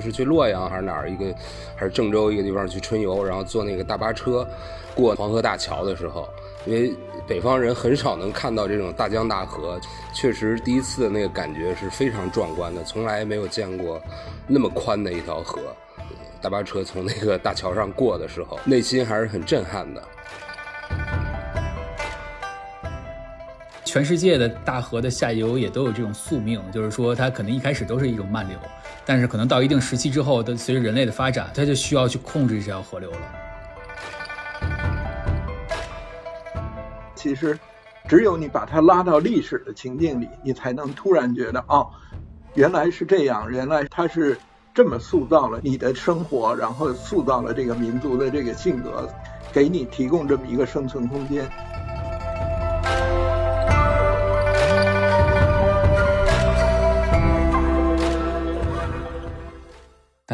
是去洛阳还是哪儿一个，还是郑州一个地方去春游，然后坐那个大巴车过黄河大桥的时候，因为北方人很少能看到这种大江大河，确实第一次的那个感觉是非常壮观的，从来没有见过那么宽的一条河。大巴车从那个大桥上过的时候，内心还是很震撼的。全世界的大河的下游也都有这种宿命，就是说它可能一开始都是一种慢流，但是可能到一定时期之后，它随着人类的发展，它就需要去控制这条河流了。其实，只有你把它拉到历史的情境里，你才能突然觉得，哦，原来是这样，原来它是这么塑造了你的生活，然后塑造了这个民族的这个性格，给你提供这么一个生存空间。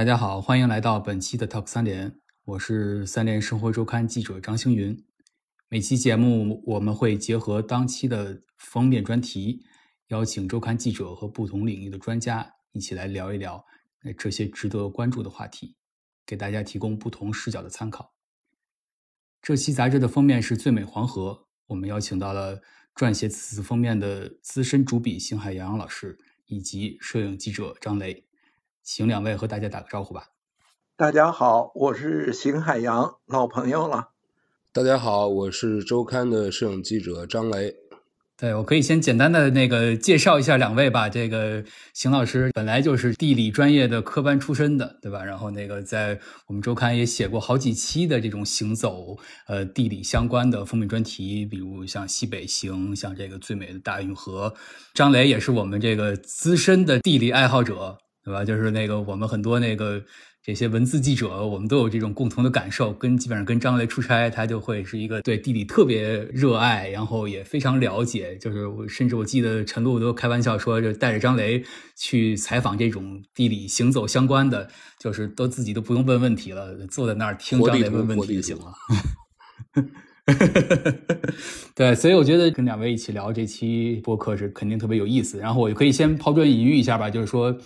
大家好，欢迎来到本期的 Talk 三联，我是三联生活周刊记者张星云。每期节目我们会结合当期的封面专题，邀请周刊记者和不同领域的专家一起来聊一聊这些值得关注的话题，给大家提供不同视角的参考。这期杂志的封面是最美黄河，我们邀请到了撰写此次封面的资深主笔邢海洋老师以及摄影记者张雷。请两位和大家打个招呼吧。大家好，我是邢海洋，老朋友了。大家好，我是周刊的摄影记者张雷。对，我可以先简单的那个介绍一下两位吧。这个邢老师本来就是地理专业的科班出身的，对吧？然后那个在我们周刊也写过好几期的这种行走呃地理相关的封面专题，比如像西北行，像这个最美的大运河。张雷也是我们这个资深的地理爱好者。对吧？就是那个我们很多那个这些文字记者，我们都有这种共同的感受。跟基本上跟张雷出差，他就会是一个对地理特别热爱，然后也非常了解。就是我甚至我记得陈露都开玩笑说，就带着张雷去采访这种地理行走相关的，就是都自己都不用问问题了，坐在那儿听张雷问问题就行了。对，所以我觉得跟两位一起聊这期播客是肯定特别有意思。然后我就可以先抛砖引玉一下吧，就是说。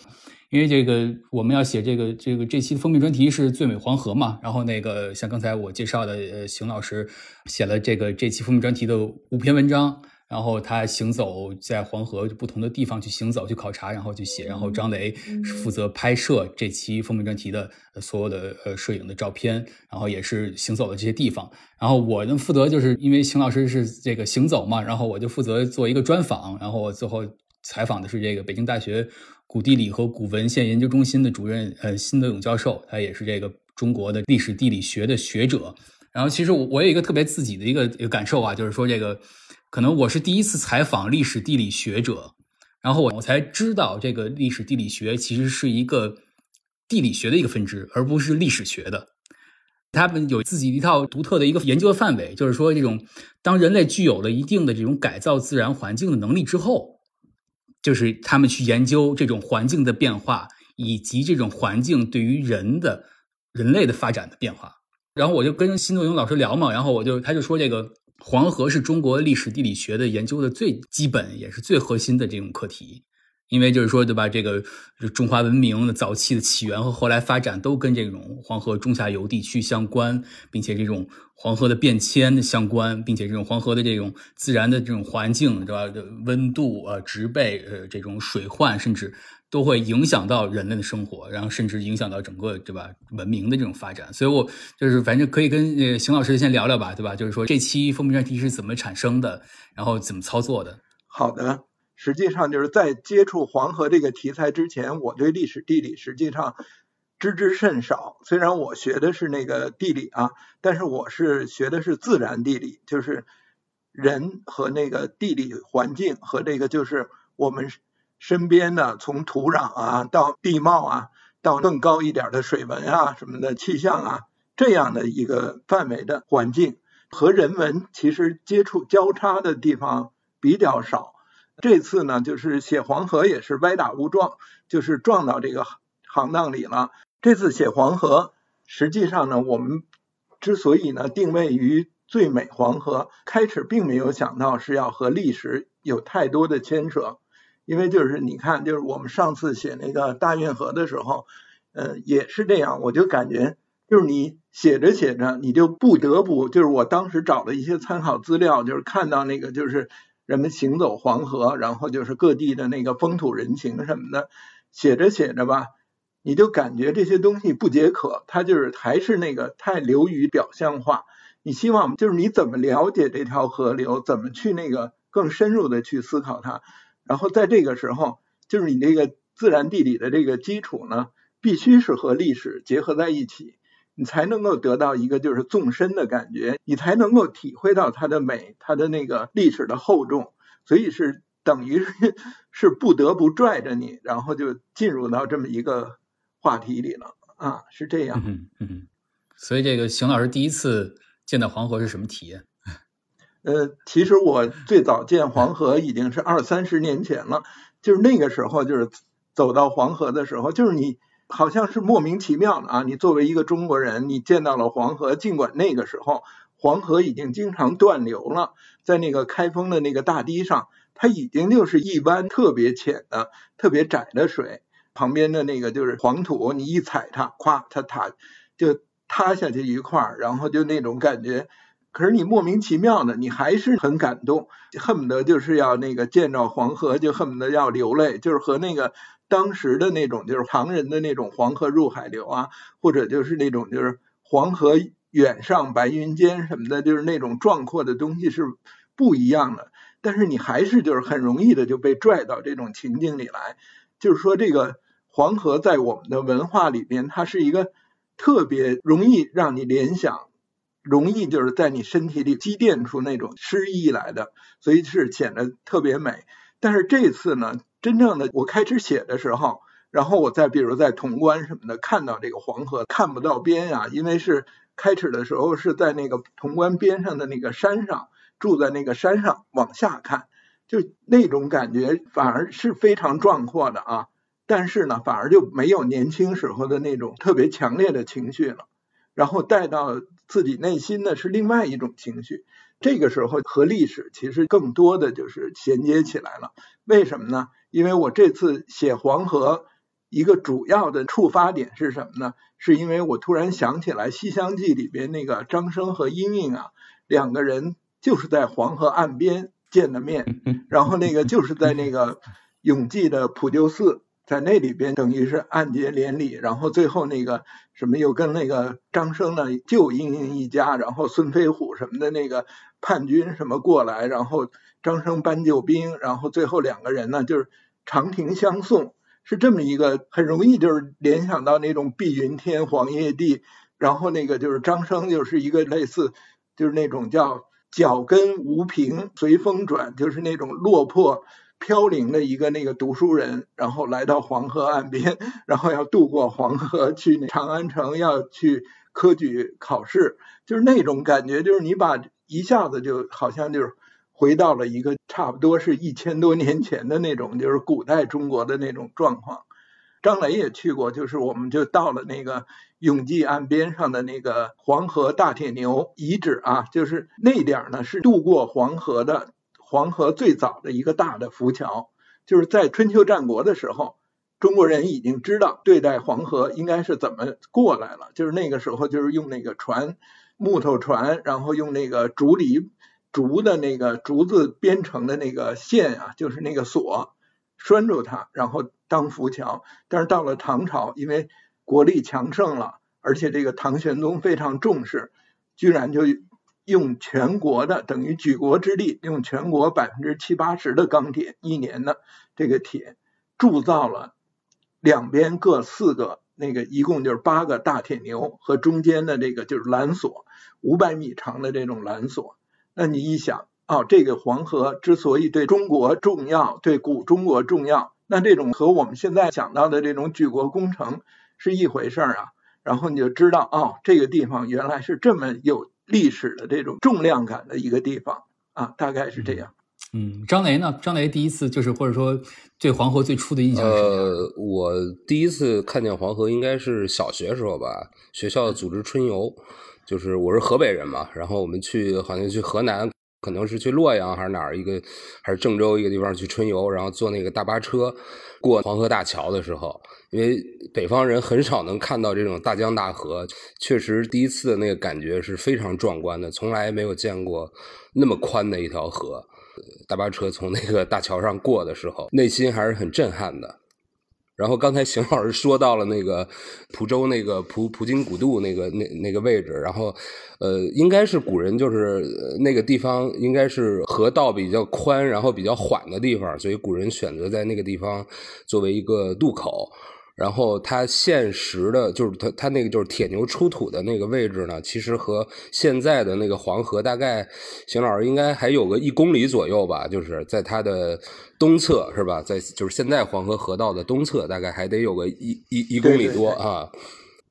因为这个我们要写这个这个这期的封面专题是最美黄河嘛，然后那个像刚才我介绍的，呃，邢老师写了这个这期封面专题的五篇文章，然后他行走在黄河不同的地方去行走去考察，然后去写，然后张雷是负责拍摄这期封面专题的所有的呃摄影的照片，然后也是行走的这些地方，然后我呢负责就是因为邢老师是这个行走嘛，然后我就负责做一个专访，然后我最后采访的是这个北京大学。古地理和古文献研究中心的主任，呃，辛德勇教授，他也是这个中国的历史地理学的学者。然后，其实我我有一个特别自己的一个一个感受啊，就是说这个可能我是第一次采访历史地理学者，然后我我才知道这个历史地理学其实是一个地理学的一个分支，而不是历史学的。他们有自己一套独特的一个研究的范围，就是说这种当人类具有了一定的这种改造自然环境的能力之后。就是他们去研究这种环境的变化，以及这种环境对于人的、人类的发展的变化。然后我就跟辛作勇老师聊嘛，然后我就他就说，这个黄河是中国历史地理学的研究的最基本也是最核心的这种课题。因为就是说，对吧？这个中华文明的早期的起源和后来发展都跟这种黄河中下游地区相关，并且这种黄河的变迁的相关，并且这种黄河的这种自然的这种环境，对吧？温度啊、植被呃这种水患，甚至都会影响到人类的生活，然后甚至影响到整个对吧文明的这种发展。所以我就是反正可以跟呃邢老师先聊聊吧，对吧？就是说这期封面专题是怎么产生的，然后怎么操作的？好的。实际上就是在接触黄河这个题材之前，我对历史地理实际上知之甚少。虽然我学的是那个地理啊，但是我是学的是自然地理，就是人和那个地理环境和这个就是我们身边的从土壤啊到地貌啊到更高一点的水文啊什么的气象啊这样的一个范围的环境和人文其实接触交叉的地方比较少。这次呢，就是写黄河也是歪打误撞，就是撞到这个行当里了。这次写黄河，实际上呢，我们之所以呢定位于最美黄河，开始并没有想到是要和历史有太多的牵扯，因为就是你看，就是我们上次写那个大运河的时候，呃，也是这样，我就感觉就是你写着写着，你就不得不就是我当时找了一些参考资料，就是看到那个就是人们行走黄河，然后就是各地的那个风土人情什么的，写着写着吧，你就感觉这些东西不解渴，它就是还是那个太流于表象化。你希望就是你怎么了解这条河流，怎么去那个更深入的去思考它，然后在这个时候，就是你这个自然地理的这个基础呢，必须是和历史结合在一起，你才能够得到一个就是纵深的感觉，你才能够体会到它的美，它的那个历史的厚重，所以是等于是是不得不拽着你，然后就进入到这么一个话题里了啊，是这样。嗯嗯，所以这个邢老师第一次。见到黄河是什么体验？呃，其实我最早见黄河已经是二三十年前了，就是那个时候，就是走到黄河的时候，就是你好像是莫名其妙的啊。你作为一个中国人，你见到了黄河，尽管那个时候黄河已经经常断流了，在那个开封的那个大堤上，它已经就是一湾特别浅的、特别窄的水，旁边的那个就是黄土，你一踩它，咵，它塌就。塌下去一块儿，然后就那种感觉，可是你莫名其妙的，你还是很感动，恨不得就是要那个见着黄河就恨不得要流泪，就是和那个当时的那种就是唐人的那种黄河入海流啊，或者就是那种就是黄河远上白云间什么的，就是那种壮阔的东西是不一样的。但是你还是就是很容易的就被拽到这种情境里来，就是说这个黄河在我们的文化里边，它是一个。特别容易让你联想，容易就是在你身体里积淀出那种诗意来的，所以是显得特别美。但是这次呢，真正的我开始写的时候，然后我再比如在潼关什么的看到这个黄河看不到边啊，因为是开始的时候是在那个潼关边上的那个山上，住在那个山上往下看，就那种感觉反而是非常壮阔的啊。但是呢，反而就没有年轻时候的那种特别强烈的情绪了，然后带到自己内心的是另外一种情绪。这个时候和历史其实更多的就是衔接起来了。为什么呢？因为我这次写黄河，一个主要的触发点是什么呢？是因为我突然想起来《西厢记》里边那个张生和莺莺啊，两个人就是在黄河岸边见的面，然后那个就是在那个永济的普救寺。在那里边等于是暗结连理，然后最后那个什么又跟那个张生呢救英英一家，然后孙飞虎什么的那个叛军什么过来，然后张生搬救兵，然后最后两个人呢就是长亭相送，是这么一个很容易就是联想到那种碧云天黄叶地，然后那个就是张生就是一个类似就是那种叫脚跟无凭随风转，就是那种落魄。飘零的一个那个读书人，然后来到黄河岸边，然后要渡过黄河去长安城，要去科举考试，就是那种感觉，就是你把一下子就好像就是回到了一个差不多是一千多年前的那种，就是古代中国的那种状况。张磊也去过，就是我们就到了那个永济岸边上的那个黄河大铁牛遗址啊，就是那点儿呢是渡过黄河的。黄河最早的一个大的浮桥，就是在春秋战国的时候，中国人已经知道对待黄河应该是怎么过来了。就是那个时候，就是用那个船，木头船，然后用那个竹篱竹的那个竹子编成的那个线啊，就是那个锁拴住它，然后当浮桥。但是到了唐朝，因为国力强盛了，而且这个唐玄宗非常重视，居然就。用全国的等于举国之力，用全国百分之七八十的钢铁，一年的这个铁铸造了两边各四个，那个一共就是八个大铁牛和中间的这个就是缆索，五百米长的这种缆索。那你一想，哦，这个黄河之所以对中国重要，对古中国重要，那这种和我们现在想到的这种举国工程是一回事儿啊。然后你就知道，哦，这个地方原来是这么有。历史的这种重量感的一个地方啊，大概是这样。嗯，张雷呢？张雷第一次就是或者说对黄河最初的印象是呃，我第一次看见黄河应该是小学时候吧，学校组织春游，就是我是河北人嘛，然后我们去好像去河南可能是去洛阳还是哪儿一个，还是郑州一个地方去春游，然后坐那个大巴车过黄河大桥的时候，因为北方人很少能看到这种大江大河，确实第一次的那个感觉是非常壮观的，从来没有见过那么宽的一条河。大巴车从那个大桥上过的时候，内心还是很震撼的。然后刚才邢老师说到了那个蒲州那个蒲蒲津古渡那个那那个位置，然后呃，应该是古人就是那个地方应该是河道比较宽，然后比较缓的地方，所以古人选择在那个地方作为一个渡口。然后它现实的，就是它它那个就是铁牛出土的那个位置呢，其实和现在的那个黄河大概，邢老师应该还有个一公里左右吧，就是在它的东侧是吧？在就是现在黄河河道的东侧，大概还得有个一一一公里多啊。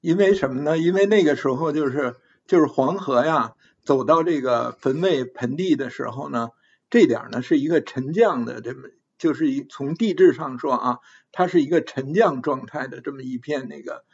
因为什么呢？因为那个时候就是就是黄河呀，走到这个汾渭盆地的时候呢，这点呢是一个沉降的这么。就是一从地质上说啊，它是一个沉降状态的这么一片那个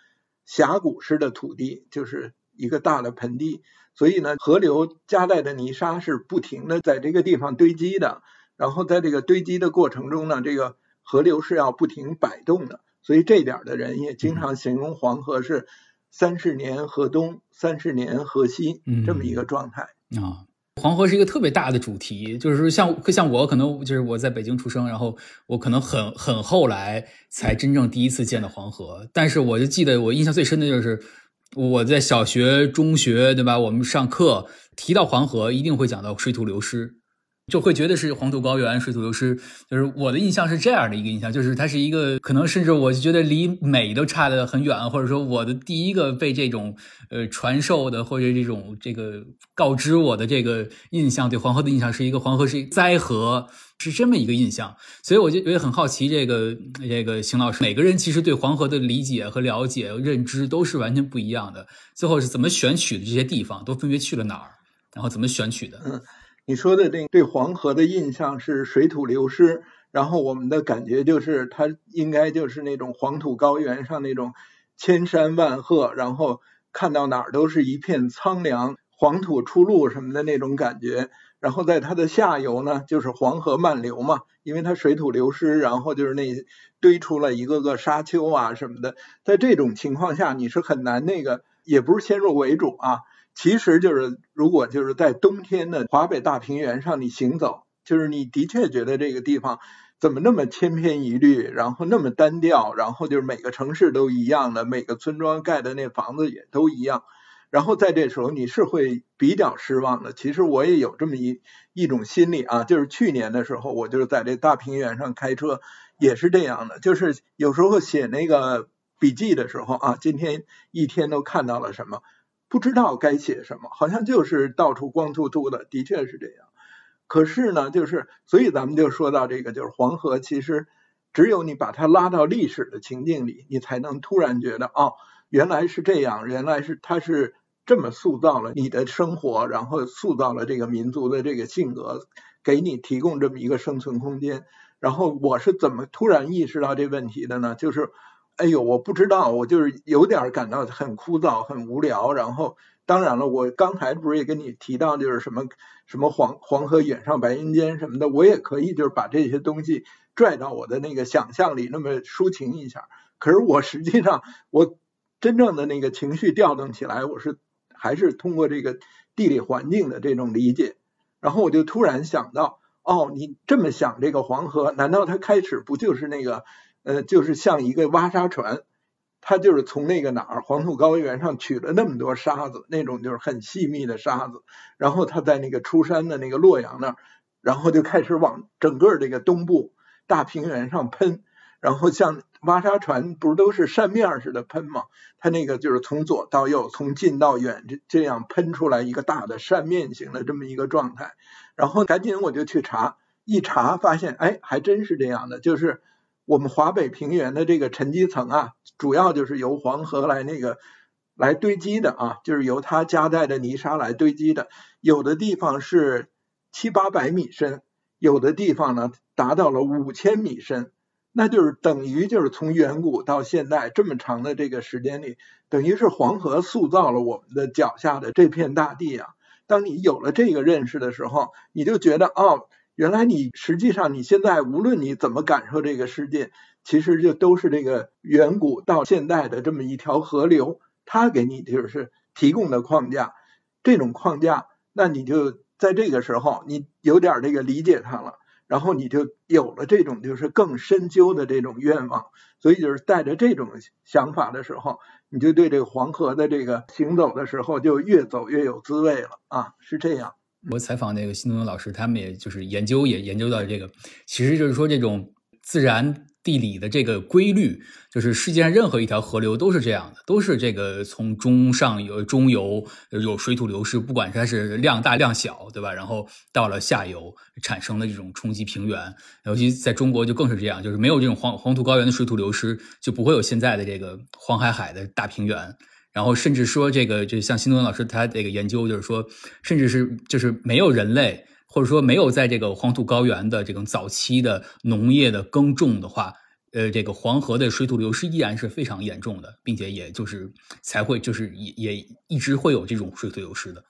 峡谷式的土地，就是一个大的盆地，所以呢，河流夹带的泥沙是不停的在这个地方堆积的，然后在这个堆积的过程中呢，这个河流是要不停摆动的，所以这点的人也经常形容黄河是三十年河东，三十年河西这么一个状态。啊。黄河是一个特别大的主题，就是说像像我可能就是我在北京出生，然后我可能很很后来才真正第一次见到黄河，但是我就记得我印象最深的就是我在小学、中学，对吧？我们上课提到黄河，一定会讲到水土流失。就会觉得是黄土高原，水土流失，就是我的印象是这样的一个印象，就是它是一个可能甚至我就觉得离美都差得很远，或者说我的第一个被这种呃传授的或者这种这个告知我的这个印象，对黄河的印象是一个黄河是灾河，是这么一个印象，所以我就我也很好奇，这个这个邢老师，每个人其实对黄河的理解和了解、认知都是完全不一样的，最后是怎么选取的这些地方，都分别去了哪儿，然后怎么选取的？你说的这对黄河的印象是水土流失，然后我们的感觉就是它应该就是那种黄土高原上那种千山万壑，然后看到哪儿都是一片苍凉，黄土出露什么的那种感觉。然后在它的下游呢，就是黄河漫流嘛，因为它水土流失，然后就是那堆出了一个个沙丘啊什么的。在这种情况下，你是很难那个，也不是先入为主啊。其实就是，如果就是在冬天的华北大平原上你行走，就是你的确觉得这个地方怎么那么千篇一律，然后那么单调，然后就是每个城市都一样的，每个村庄盖的那房子也都一样，然后在这时候你是会比较失望的。其实我也有这么一一种心理啊，就是去年的时候，我就是在这大平原上开车，也是这样的，就是有时候写那个笔记的时候啊，今天一天都看到了什么。不知道该写什么，好像就是到处光秃秃的，的确是这样。可是呢，就是所以咱们就说到这个，就是黄河，其实只有你把它拉到历史的情境里，你才能突然觉得，哦，原来是这样，原来是它是这么塑造了你的生活，然后塑造了这个民族的这个性格，给你提供这么一个生存空间。然后我是怎么突然意识到这问题的呢？就是。哎呦，我不知道，我就是有点感到很枯燥、很无聊。然后，当然了，我刚才不是也跟你提到，就是什么什么黄黄河远上白云间什么的，我也可以就是把这些东西拽到我的那个想象里，那么抒情一下。可是我实际上，我真正的那个情绪调动起来，我是还是通过这个地理环境的这种理解。然后我就突然想到，哦，你这么想这个黄河，难道它开始不就是那个？呃，就是像一个挖沙船，它就是从那个哪儿黄土高原上取了那么多沙子，那种就是很细密的沙子，然后它在那个出山的那个洛阳那儿，然后就开始往整个这个东部大平原上喷，然后像挖沙船不是都是扇面似的喷吗？它那个就是从左到右，从近到远这这样喷出来一个大的扇面型的这么一个状态，然后赶紧我就去查，一查发现，哎，还真是这样的，就是。我们华北平原的这个沉积层啊，主要就是由黄河来那个来堆积的啊，就是由它夹带的泥沙来堆积的。有的地方是七八百米深，有的地方呢达到了五千米深，那就是等于就是从远古到现代这么长的这个时间里，等于是黄河塑造了我们的脚下的这片大地啊。当你有了这个认识的时候，你就觉得哦，原来你实际上你现在无论你怎么感受这个世界，其实就都是这个远古到现代的这么一条河流，它给你就是提供的框架。这种框架，那你就在这个时候，你有点这个理解它了。然后你就有了这种就是更深究的这种愿望，所以就是带着这种想法的时候，你就对这个黄河的这个行走的时候就越走越有滋味了啊，是这样。我采访那个新东老师，他们也就是研究也研究到这个，其实就是说这种自然。地理的这个规律，就是世界上任何一条河流都是这样的，都是这个从中上游、中游有水土流失，不管它是量大量小，对吧？然后到了下游产生的这种冲击平原，尤其在中国就更是这样，就是没有这种黄黄土高原的水土流失，就不会有现在的这个黄海海的大平原。然后甚至说这个，就像新东老师他这个研究，就是说，甚至是就是没有人类。或者说没有在这个黄土高原的这种早期的农业的耕种的话，呃，这个黄河的水土流失依然是非常严重的，并且也就是才会就是也也一直会有这种水土流失的。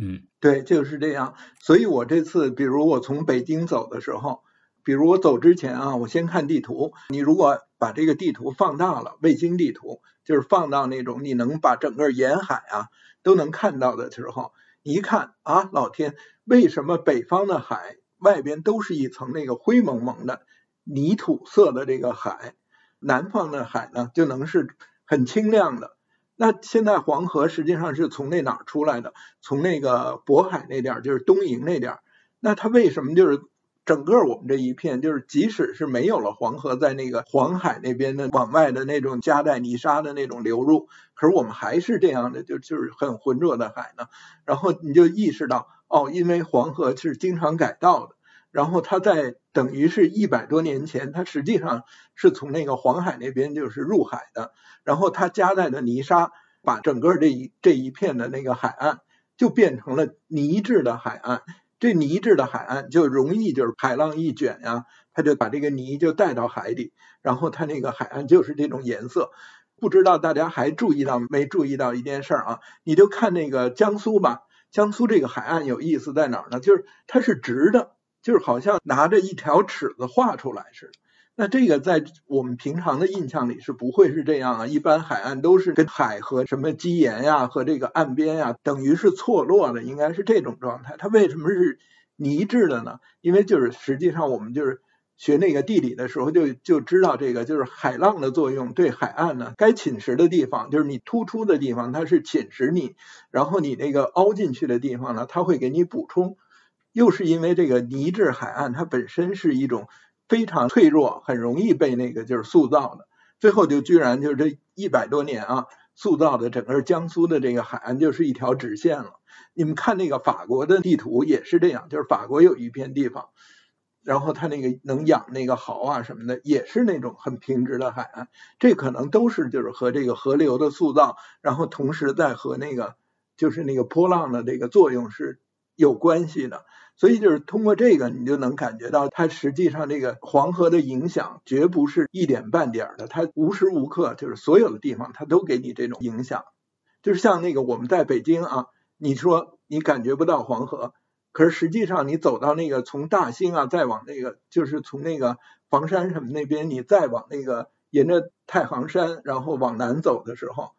嗯，对，就是这样。所以我这次，比如我从北京走的时候，比如我走之前啊，我先看地图。你如果把这个地图放大了，卫星地图就是放到那种你能把整个沿海啊都能看到的时候。你一看啊，老天，为什么北方的海外边都是一层那个灰蒙蒙的泥土色的这个海，南方的海呢就能是很清亮的？那现在黄河实际上是从那哪儿出来的？从那个渤海那点儿，就是东营那点儿。那它为什么就是？整个我们这一片，就是即使是没有了黄河在那个黄海那边的往外的那种夹带泥沙的那种流入，可是我们还是这样的，就就是很浑浊的海呢。然后你就意识到，哦，因为黄河是经常改道的，然后它在等于是一百多年前，它实际上是从那个黄海那边就是入海的，然后它夹带的泥沙把整个这一这一片的那个海岸就变成了泥质的海岸。这泥质的海岸就容易就是海浪一卷呀，它就把这个泥就带到海底，然后它那个海岸就是这种颜色。不知道大家还注意到没注意到一件事儿啊？你就看那个江苏吧，江苏这个海岸有意思在哪儿呢？就是它是直的，就是好像拿着一条尺子画出来似的。那这个在我们平常的印象里是不会是这样啊，一般海岸都是跟海和什么基岩呀和这个岸边呀等于是错落的，应该是这种状态。它为什么是泥质的呢？因为就是实际上我们就是学那个地理的时候就就知道这个就是海浪的作用对海岸呢，该侵蚀的地方就是你突出的地方它是侵蚀你，然后你那个凹进去的地方呢，它会给你补充。又是因为这个泥质海岸它本身是一种。非常脆弱，很容易被那个就是塑造的，最后就居然就是这一百多年啊，塑造的整个江苏的这个海岸就是一条直线了。你们看那个法国的地图也是这样，就是法国有一片地方，然后它那个能养那个蚝啊什么的，也是那种很平直的海岸。这可能都是就是和这个河流的塑造，然后同时在和那个就是那个波浪的这个作用是有关系的。所以就是通过这个，你就能感觉到它实际上这个黄河的影响绝不是一点半点的，它无时无刻就是所有的地方它都给你这种影响。就是像那个我们在北京啊，你说你感觉不到黄河，可是实际上你走到那个从大兴啊，再往那个就是从那个房山什么那边，你再往那个沿着太行山然后往南走的时候，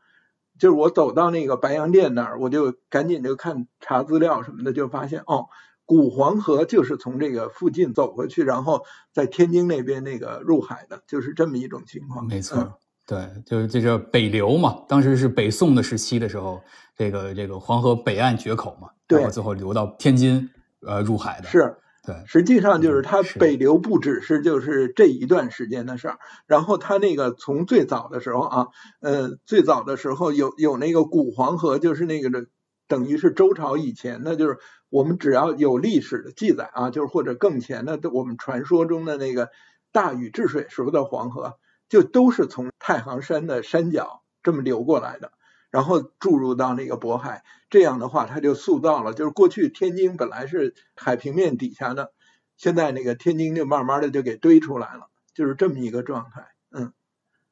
就是我走到那个白洋淀那儿，我就赶紧就看查资料什么的，就发现哦。古黄河就是从这个附近走过去，然后在天津那边那个入海的，就是这么一种情况。没错，对，就是这叫北流嘛。当时是北宋的时期的时候，这个这个黄河北岸决口嘛，然后最后流到天津，呃，入海的。是，对，实际上就是它北流不只是就是这一段时间的事儿，然后它那个从最早的时候啊，呃，最早的时候有有那个古黄河，就是那个的。等于是周朝以前，那就是我们只要有历史的记载啊，就是或者更前的，我们传说中的那个大禹治水时候的黄河，就都是从太行山的山脚这么流过来的，然后注入到那个渤海。这样的话，它就塑造了，就是过去天津本来是海平面底下的，现在那个天津就慢慢的就给堆出来了，就是这么一个状态。嗯，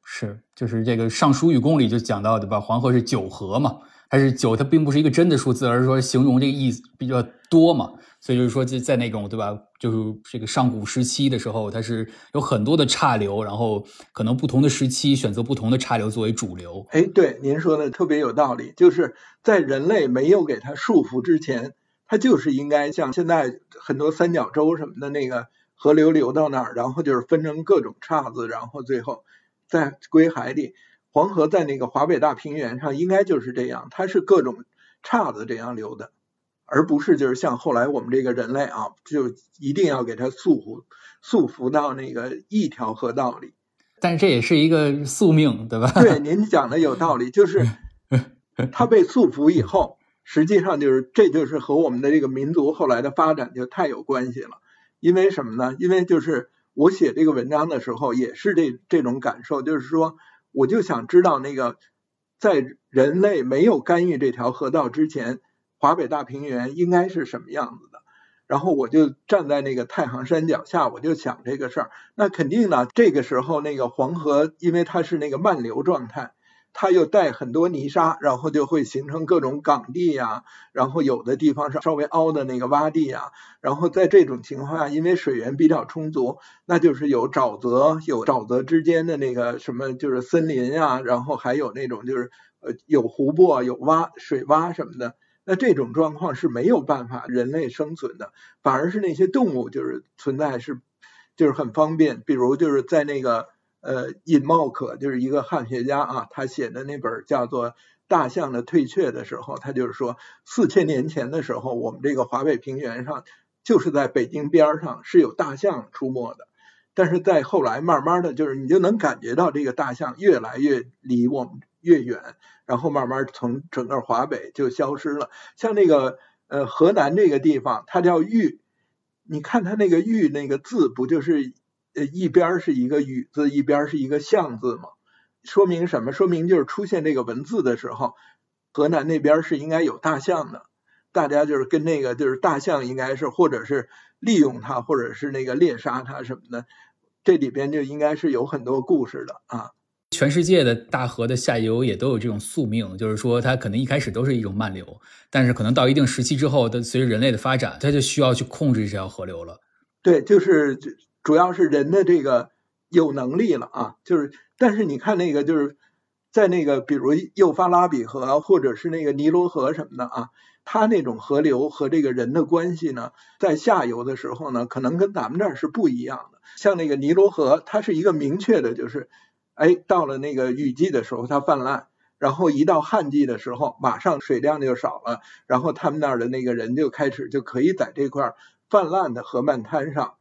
是，就是这个《尚书与公》里就讲到的吧，黄河是九河嘛。还是九，它并不是一个真的数字，而是说形容这个意思比较多嘛。所以就是说，在在那种对吧，就是这个上古时期的时候，它是有很多的岔流，然后可能不同的时期选择不同的岔流作为主流。哎，对，您说的特别有道理，就是在人类没有给它束缚之前，它就是应该像现在很多三角洲什么的那个河流流到那儿，然后就是分成各种岔子，然后最后再归海里。黄河在那个华北大平原上应该就是这样，它是各种岔子这样流的。而不是就是像后来我们这个人类啊，就一定要给它束缚束缚到那个一条河道里。但是这也是一个宿命，对吧？对，您讲的有道理，就是 它被束缚以后，实际上就是这就是和我们的这个民族后来的发展就太有关系了。因为什么呢？因为就是我写这个文章的时候也是这这种感受，就是说我就想知道那个在人类没有干预这条河道之前。华北大平原应该是什么样子的？然后我就站在那个太行山脚下，我就想这个事儿。那肯定呢，这个时候那个黄河，因为它是那个漫流状态，它又带很多泥沙，然后就会形成各种岗地呀。然后有的地方是稍微凹的那个洼地呀。然后在这种情况下，因为水源比较充足，那就是有沼泽，有沼泽之间的那个什么，就是森林呀。然后还有那种就是呃有湖泊、有洼水洼什么的。那这种状况是没有办法人类生存的，反而是那些动物就是存在是就是很方便。比如就是在那个呃尹茂可就是一个汉学家啊，他写的那本叫做《大象的退却》的时候，他就是说四千年前的时候，我们这个华北平原上就是在北京边上是有大象出没的，但是在后来慢慢的就是你就能感觉到这个大象越来越离我们。越远，然后慢慢从整个华北就消失了。像那个呃河南这个地方，它叫豫，你看它那个豫那个字，不就是呃一边是一个雨字，一边是一个象字嘛？说明什么？说明就是出现这个文字的时候，河南那边是应该有大象的。大家就是跟那个就是大象应该是或者是利用它，或者是那个猎杀它什么的，这里边就应该是有很多故事的啊。全世界的大河的下游也都有这种宿命，就是说它可能一开始都是一种漫流，但是可能到一定时期之后，它随着人类的发展，它就需要去控制这条河流了。对，就是主要是人的这个有能力了啊，就是但是你看那个就是在那个比如幼发拉比河或者是那个尼罗河什么的啊，它那种河流和这个人的关系呢，在下游的时候呢，可能跟咱们这儿是不一样的。像那个尼罗河，它是一个明确的，就是。哎，到了那个雨季的时候，它泛滥；然后一到旱季的时候，马上水量就少了。然后他们那儿的那个人就开始就可以在这块泛滥的河漫滩上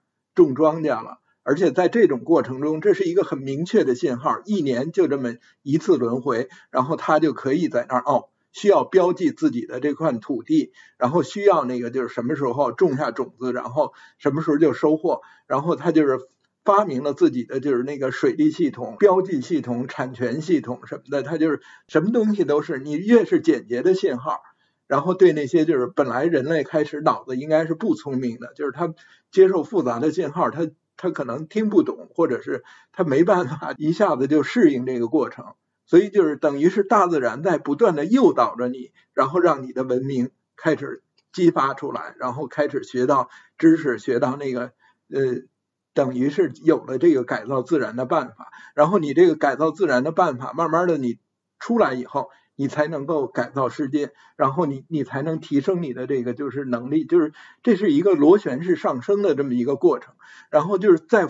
种庄稼了。而且在这种过程中，这是一个很明确的信号：一年就这么一次轮回，然后他就可以在那儿哦，需要标记自己的这块土地，然后需要那个就是什么时候种下种子，然后什么时候就收获，然后他就是。发明了自己的就是那个水利系统、标记系统、产权系统什么的，它就是什么东西都是你越是简洁的信号，然后对那些就是本来人类开始脑子应该是不聪明的，就是他接受复杂的信号，他他可能听不懂，或者是他没办法 一下子就适应这个过程，所以就是等于是大自然在不断的诱导着你，然后让你的文明开始激发出来，然后开始学到知识，学到那个呃。等于是有了这个改造自然的办法，然后你这个改造自然的办法，慢慢的你出来以后，你才能够改造世界，然后你你才能提升你的这个就是能力，就是这是一个螺旋式上升的这么一个过程。然后就是在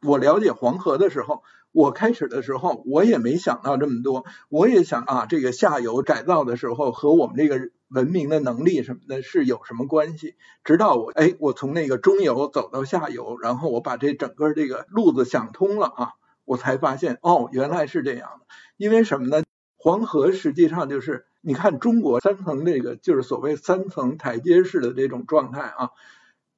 我了解黄河的时候，我开始的时候我也没想到这么多，我也想啊，这个下游改造的时候和我们这个。文明的能力什么的，是有什么关系？直到我哎，我从那个中游走到下游，然后我把这整个这个路子想通了啊，我才发现哦，原来是这样的。因为什么呢？黄河实际上就是你看中国三层这个就是所谓三层台阶式的这种状态啊。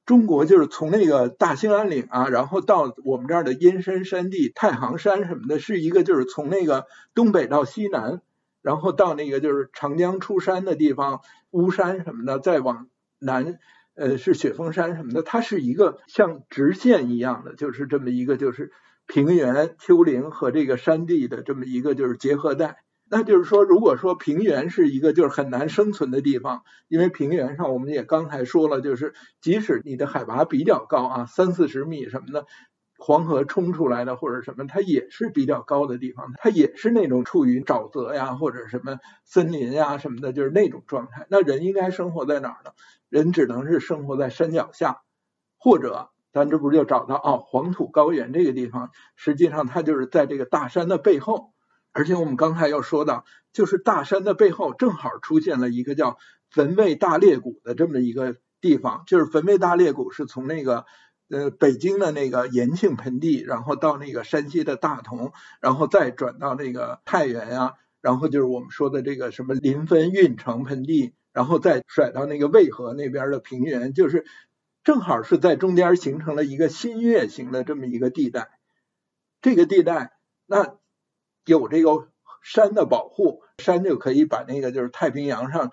中国就是从那个大兴安岭啊，然后到我们这儿的阴山山地、太行山什么的，是一个就是从那个东北到西南。然后到那个就是长江出山的地方，巫山什么的，再往南，呃，是雪峰山什么的，它是一个像直线一样的，就是这么一个就是平原、丘陵和这个山地的这么一个就是结合带。那就是说，如果说平原是一个就是很难生存的地方，因为平原上我们也刚才说了，就是即使你的海拔比较高啊，三四十米什么的。黄河冲出来的或者什么，它也是比较高的地方，它也是那种处于沼泽呀或者什么森林呀什么的，就是那种状态。那人应该生活在哪儿呢？人只能是生活在山脚下，或者咱这不是就找到哦，黄土高原这个地方，实际上它就是在这个大山的背后，而且我们刚才要说到，就是大山的背后正好出现了一个叫汾渭大裂谷的这么一个地方，就是汾渭大裂谷是从那个。呃，北京的那个延庆盆地，然后到那个山西的大同，然后再转到那个太原呀，然后就是我们说的这个什么临汾运城盆地，然后再甩到那个渭河那边的平原，就是正好是在中间形成了一个新月形的这么一个地带。这个地带那有这个山的保护，山就可以把那个就是太平洋上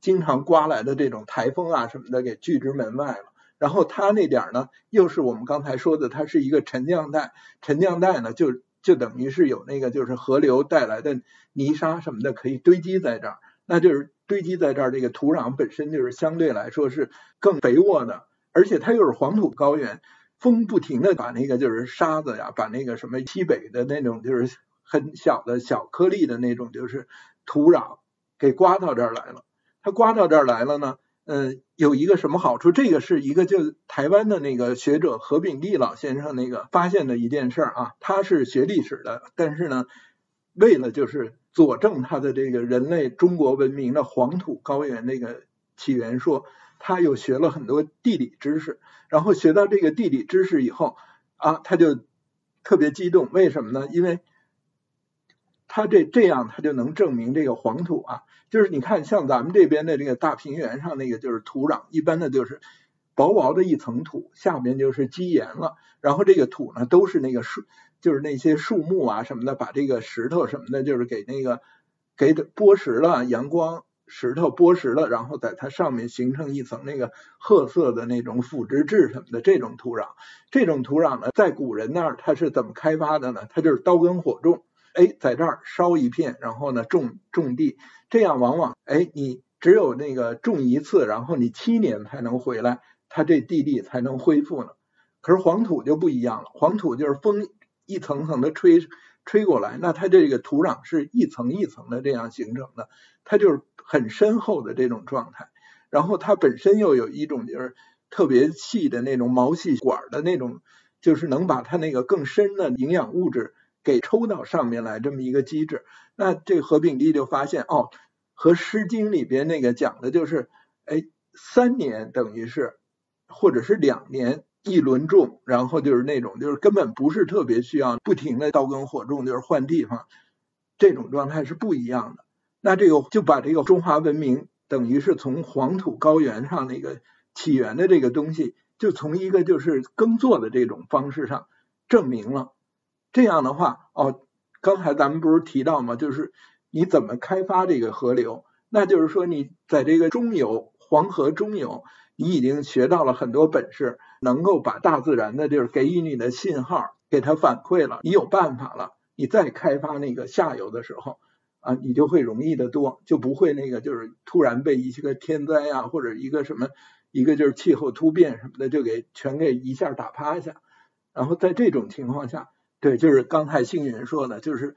经常刮来的这种台风啊什么的给拒之门外了。然后它那点儿呢，又是我们刚才说的，它是一个沉降带，沉降带呢就就等于是有那个就是河流带来的泥沙什么的可以堆积在这儿，那就是堆积在这儿，这个土壤本身就是相对来说是更肥沃的，而且它又是黄土高原，风不停的把那个就是沙子呀，把那个什么西北的那种就是很小的小颗粒的那种就是土壤给刮到这儿来了，它刮到这儿来了呢。嗯，有一个什么好处？这个是一个就台湾的那个学者何炳棣老先生那个发现的一件事儿啊。他是学历史的，但是呢，为了就是佐证他的这个人类中国文明的黄土高原那个起源说，他又学了很多地理知识。然后学到这个地理知识以后啊，他就特别激动。为什么呢？因为他这这样，他就能证明这个黄土啊，就是你看，像咱们这边的这个大平原上那个，就是土壤一般的就是薄薄的一层土，下面就是基岩了，然后这个土呢都是那个树，就是那些树木啊什么的，把这个石头什么的，就是给那个给剥蚀了，阳光石头剥蚀了，然后在它上面形成一层那个褐色的那种腐殖质什么的这种土壤，这种土壤呢，在古人那儿它是怎么开发的呢？它就是刀耕火种。哎，在这儿烧一片，然后呢种种地，这样往往哎，你只有那个种一次，然后你七年才能回来，它这地力才能恢复呢。可是黄土就不一样了，黄土就是风一层层的吹吹过来，那它这个土壤是一层一层的这样形成的，它就是很深厚的这种状态。然后它本身又有一种就是特别细的那种毛细管的那种，就是能把它那个更深的营养物质。给抽到上面来这么一个机制，那这何炳棣就发现哦，和《诗经》里边那个讲的就是，哎，三年等于是，或者是两年一轮种，然后就是那种就是根本不是特别需要不停的刀耕火种，就是换地方，这种状态是不一样的。那这个就把这个中华文明等于是从黄土高原上那个起源的这个东西，就从一个就是耕作的这种方式上证明了。这样的话，哦，刚才咱们不是提到吗？就是你怎么开发这个河流？那就是说你在这个中游黄河中游，你已经学到了很多本事，能够把大自然的就是给予你的信号给它反馈了，你有办法了，你再开发那个下游的时候啊，你就会容易的多，就不会那个就是突然被一些个天灾啊，或者一个什么一个就是气候突变什么的就给全给一下打趴下。然后在这种情况下。对，就是刚才星云说的，就是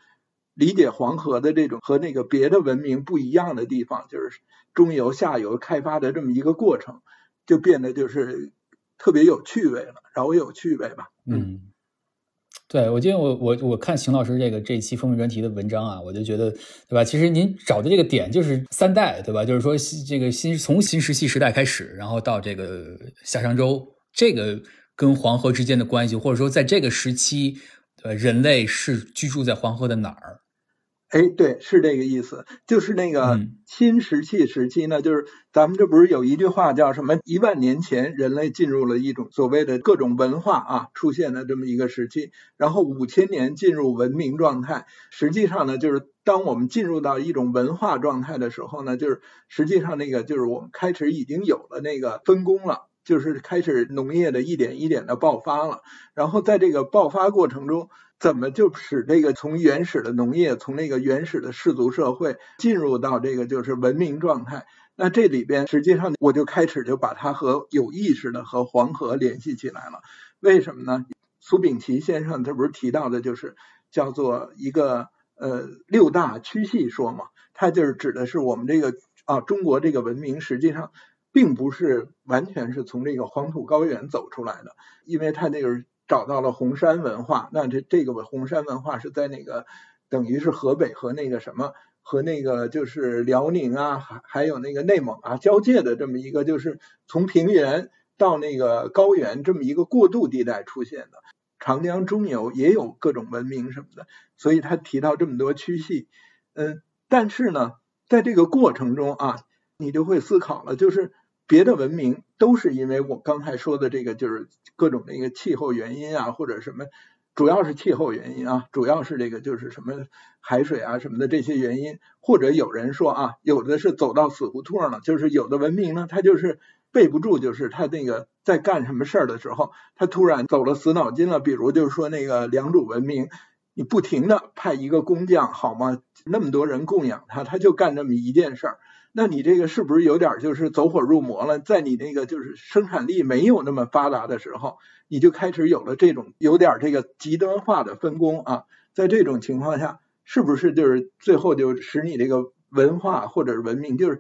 理解黄河的这种和那个别的文明不一样的地方，就是中游、下游开发的这么一个过程，就变得就是特别有趣味了，饶有趣味吧。嗯，对，我记得我我我看邢老师这个这期封面专题的文章啊，我就觉得，对吧？其实您找的这个点就是三代，对吧？就是说这个新从新石器时代开始，然后到这个夏商周，这个跟黄河之间的关系，或者说在这个时期。呃，人类是居住在黄河的哪儿？哎，对，是这个意思，就是那个新石器时期呢，就是咱们这不是有一句话叫什么？一万年前人类进入了一种所谓的各种文化啊，出现的这么一个时期，然后五千年进入文明状态。实际上呢，就是当我们进入到一种文化状态的时候呢，就是实际上那个就是我们开始已经有了那个分工了。就是开始农业的一点一点的爆发了，然后在这个爆发过程中，怎么就使这个从原始的农业，从那个原始的氏族社会进入到这个就是文明状态？那这里边实际上我就开始就把它和有意识的和黄河联系起来了。为什么呢？苏秉琦先生他不是提到的就是叫做一个呃六大区系说嘛？他就是指的是我们这个啊中国这个文明实际上并不是完全是从这个黄土高原走出来的，因为他那个。找到了红山文化，那这这个红山文化是在那个等于是河北和那个什么和那个就是辽宁啊，还还有那个内蒙啊交界的这么一个，就是从平原到那个高原这么一个过渡地带出现的。长江中游也有各种文明什么的，所以他提到这么多区系。嗯，但是呢，在这个过程中啊，你就会思考了，就是。别的文明都是因为我刚才说的这个，就是各种那个气候原因啊，或者什么，主要是气候原因啊，主要是这个就是什么海水啊什么的这些原因，或者有人说啊，有的是走到死胡同了，就是有的文明呢，他就是备不住，就是他那个在干什么事儿的时候，他突然走了死脑筋了，比如就是说那个良渚文明，你不停的派一个工匠好吗？那么多人供养他，他就干这么一件事儿。那你这个是不是有点就是走火入魔了？在你那个就是生产力没有那么发达的时候，你就开始有了这种有点这个极端化的分工啊。在这种情况下，是不是就是最后就使你这个文化或者是文明就是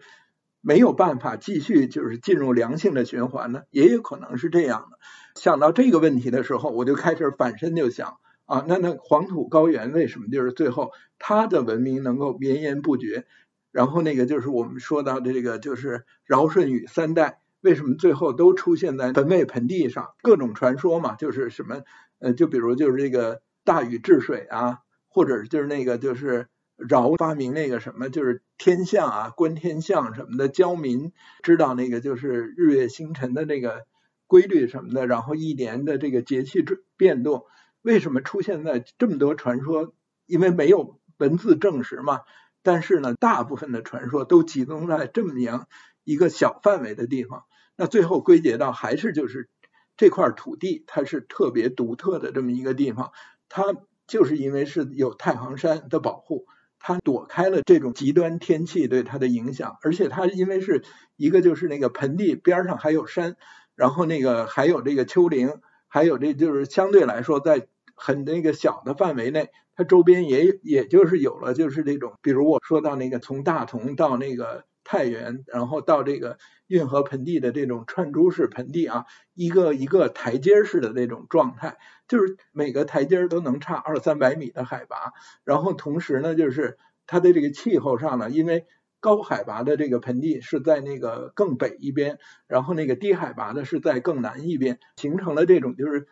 没有办法继续就是进入良性的循环呢？也有可能是这样的。想到这个问题的时候，我就开始反身就想啊，那那黄土高原为什么就是最后它的文明能够绵延不绝？然后那个就是我们说到的这个，就是尧舜禹三代为什么最后都出现在坟位盆地上？各种传说嘛，就是什么呃，就比如就是这个大禹治水啊，或者就是那个就是尧发明那个什么，就是天象啊，观天象什么的，教民知道那个就是日月星辰的那个规律什么的，然后一年的这个节气变动，为什么出现在这么多传说？因为没有文字证实嘛。但是呢，大部分的传说都集中在这么样一个小范围的地方。那最后归结到还是就是这块土地，它是特别独特的这么一个地方。它就是因为是有太行山的保护，它躲开了这种极端天气对它的影响。而且它因为是一个就是那个盆地边上还有山，然后那个还有这个丘陵，还有这就是相对来说在很那个小的范围内。它周边也也就是有了，就是这种，比如我说到那个从大同到那个太原，然后到这个运河盆地的这种串珠式盆地啊，一个一个台阶式的那种状态，就是每个台阶都能差二三百米的海拔，然后同时呢，就是它的这个气候上呢，因为高海拔的这个盆地是在那个更北一边，然后那个低海拔的是在更南一边，形成了这种就是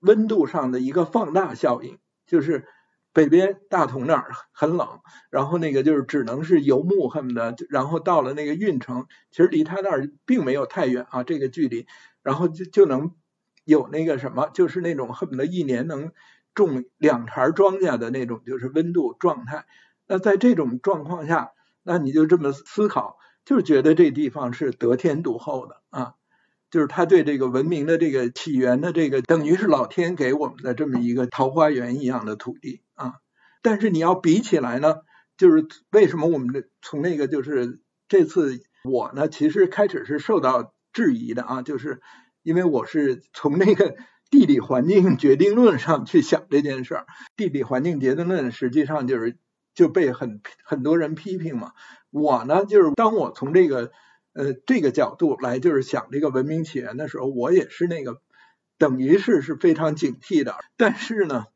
温度上的一个放大效应，就是。北边大同那儿很冷，然后那个就是只能是游牧恨不得，然后到了那个运城，其实离他那儿并没有太远啊，这个距离，然后就就能有那个什么，就是那种恨不得一年能种两茬庄稼的那种，就是温度状态。那在这种状况下，那你就这么思考，就觉得这地方是得天独厚的。就是他对这个文明的这个起源的这个，等于是老天给我们的这么一个桃花源一样的土地啊。但是你要比起来呢，就是为什么我们从那个就是这次我呢，其实开始是受到质疑的啊，就是因为我是从那个地理环境决定论上去想这件事儿。地理环境决定论实际上就是就被很很多人批评嘛。我呢，就是当我从这个。呃，这个角度来就是想这个文明起源的时候，我也是那个等于是是非常警惕的。但是呢，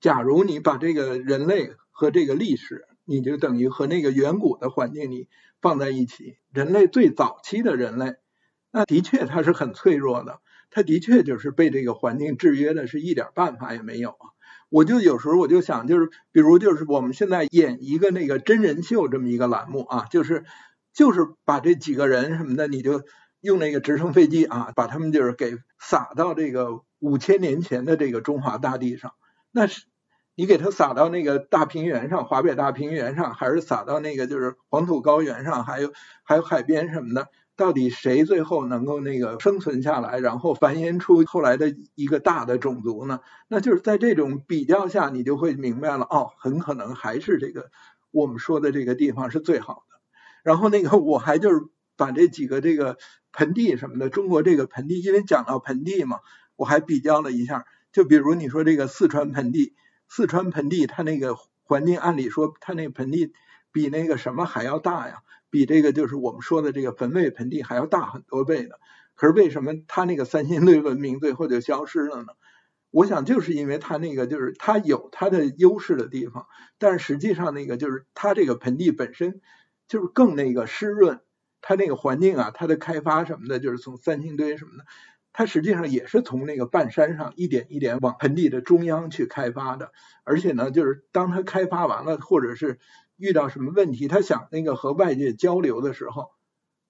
假如你把这个人类和这个历史，你就等于和那个远古的环境里放在一起，人类最早期的人类，那的确它是很脆弱的，它的确就是被这个环境制约的，是一点办法也没有。我就有时候我就想，就是比如就是我们现在演一个那个真人秀这么一个栏目啊，就是。就是把这几个人什么的，你就用那个直升飞机啊，把他们就是给撒到这个五千年前的这个中华大地上。那是你给他撒到那个大平原上，华北大平原上，还是撒到那个就是黄土高原上，还有还有海边什么的？到底谁最后能够那个生存下来，然后繁衍出后来的一个大的种族呢？那就是在这种比较下，你就会明白了，哦，很可能还是这个我们说的这个地方是最好的。然后那个我还就是把这几个这个盆地什么的，中国这个盆地，因为讲到盆地嘛，我还比较了一下，就比如你说这个四川盆地，四川盆地它那个环境，按理说它那个盆地。比那个什么还要大呀？比这个就是我们说的这个汾渭盆地还要大很多倍的。可是为什么它那个三星堆文明最后就消失了呢？我想就是因为它那个就是它有它的优势的地方，但是实际上那个就是它这个盆地本身就是更那个湿润，它那个环境啊，它的开发什么的，就是从三星堆什么的，它实际上也是从那个半山上一点一点往盆地的中央去开发的。而且呢，就是当它开发完了，或者是遇到什么问题，他想那个和外界交流的时候，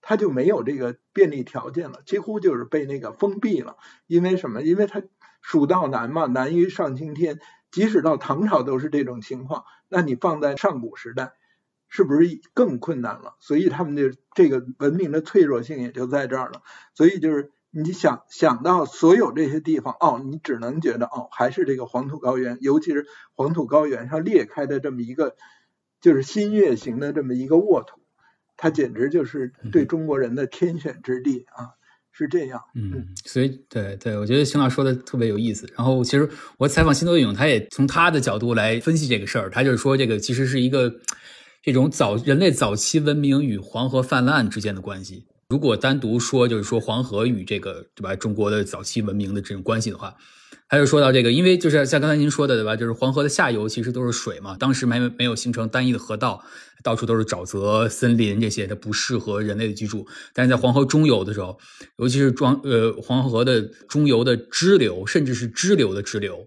他就没有这个便利条件了，几乎就是被那个封闭了。因为什么？因为他蜀道难嘛，难于上青天。即使到唐朝都是这种情况，那你放在上古时代，是不是更困难了？所以他们的这个文明的脆弱性也就在这儿了。所以就是你想想到所有这些地方，哦，你只能觉得哦，还是这个黄土高原，尤其是黄土高原上裂开的这么一个。就是新月形的这么一个沃土，它简直就是对中国人的天选之地啊，是这样。嗯，所以对对，我觉得邢老师说的特别有意思。然后其实我采访辛多勇，他也从他的角度来分析这个事儿。他就是说，这个其实是一个这种早人类早期文明与黄河泛滥之间的关系。如果单独说，就是说黄河与这个对吧，中国的早期文明的这种关系的话。还有说到这个，因为就是像刚才您说的，对吧？就是黄河的下游其实都是水嘛，当时没没有形成单一的河道，到处都是沼泽、森林这些，它不适合人类的居住。但是在黄河中游的时候，尤其是庄呃黄河的中游的支流，甚至是支流的支流，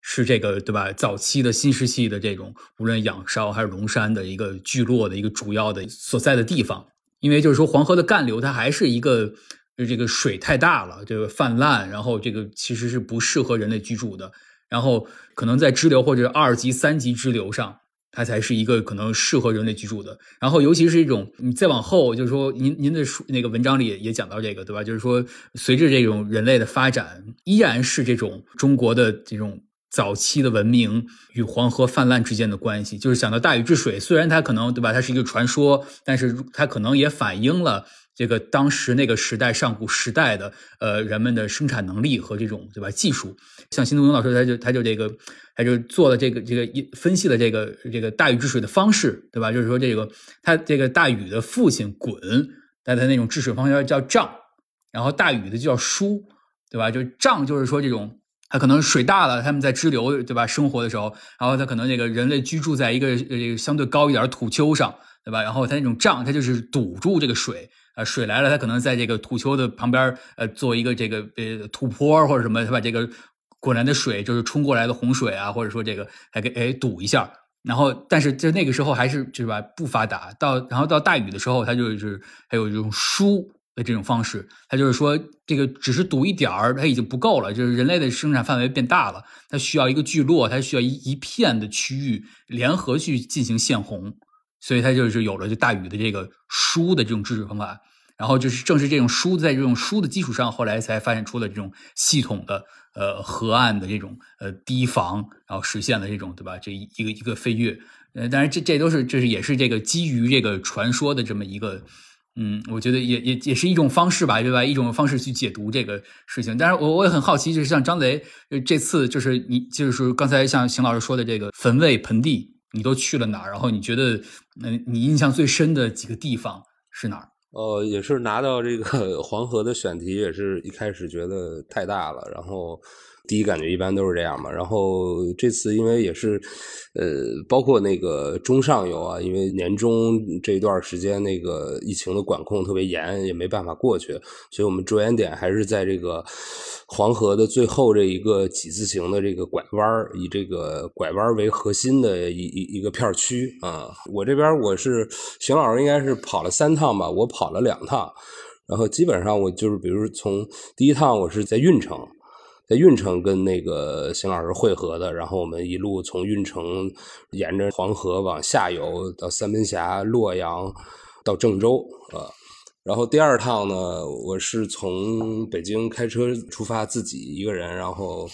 是这个对吧？早期的新石器的这种，无论仰韶还是龙山的一个聚落的一个主要的所在的地方。因为就是说黄河的干流，它还是一个。就这个水太大了，这个泛滥，然后这个其实是不适合人类居住的。然后可能在支流或者二级、三级支流上，它才是一个可能适合人类居住的。然后尤其是一种你再往后，就是说您您的书那个文章里也讲到这个，对吧？就是说随着这种人类的发展，依然是这种中国的这种早期的文明与黄河泛滥之间的关系。就是想到大禹治水，虽然它可能对吧，它是一个传说，但是它可能也反映了。这个当时那个时代上古时代的呃人们的生产能力和这种对吧技术，像辛东勇老师他就他就这个他就做了这个这个一分析了这个这个大禹治水的方式对吧？就是说这个他这个大禹的父亲鲧，他那种治水方式叫丈，然后大禹的就叫疏，对吧？就丈就是说这种他可能水大了，他们在支流对吧生活的时候，然后他可能这个人类居住在一个这个相对高一点土丘上，对吧？然后他那种丈他就是堵住这个水。啊，水来了，它可能在这个土丘的旁边，呃，做一个这个呃土坡或者什么，它把这个滚来的水就是冲过来的洪水啊，或者说这个还给哎堵一下。然后，但是就那个时候还是就是吧不发达。到然后到大雨的时候，它就是还有这种疏这种方式，它就是说这个只是堵一点儿，它已经不够了。就是人类的生产范围变大了，它需要一个聚落，它需要一一片的区域联合去进行限洪。所以它就是有了就大禹的这个疏的这种治水方法，然后就是正是这种疏，在这种疏的基础上，后来才发展出了这种系统的呃河岸的这种呃堤防，然后实现了这种对吧？这一个一个飞跃，呃，当然这这都是这是也是这个基于这个传说的这么一个，嗯，我觉得也也也是一种方式吧，对吧？一种方式去解读这个事情。但是我我也很好奇，就是像张雷这次就是你就是刚才像邢老师说的这个汾渭盆地。你都去了哪儿？然后你觉得，嗯，你印象最深的几个地方是哪儿？呃，也是拿到这个 黄河的选题，也是一开始觉得太大了，然后。第一感觉一般都是这样嘛，然后这次因为也是，呃，包括那个中上游啊，因为年终这一段时间那个疫情的管控特别严，也没办法过去，所以我们着眼点还是在这个黄河的最后这一个几字形的这个拐弯以这个拐弯为核心的一一一个片区啊。我这边我是邢老师应该是跑了三趟吧，我跑了两趟，然后基本上我就是比如从第一趟我是在运城。在运城跟那个邢老师会合的，然后我们一路从运城沿着黄河往下游到三门峡、洛阳到郑州啊，然后第二趟呢，我是从北京开车出发，自己一个人，然后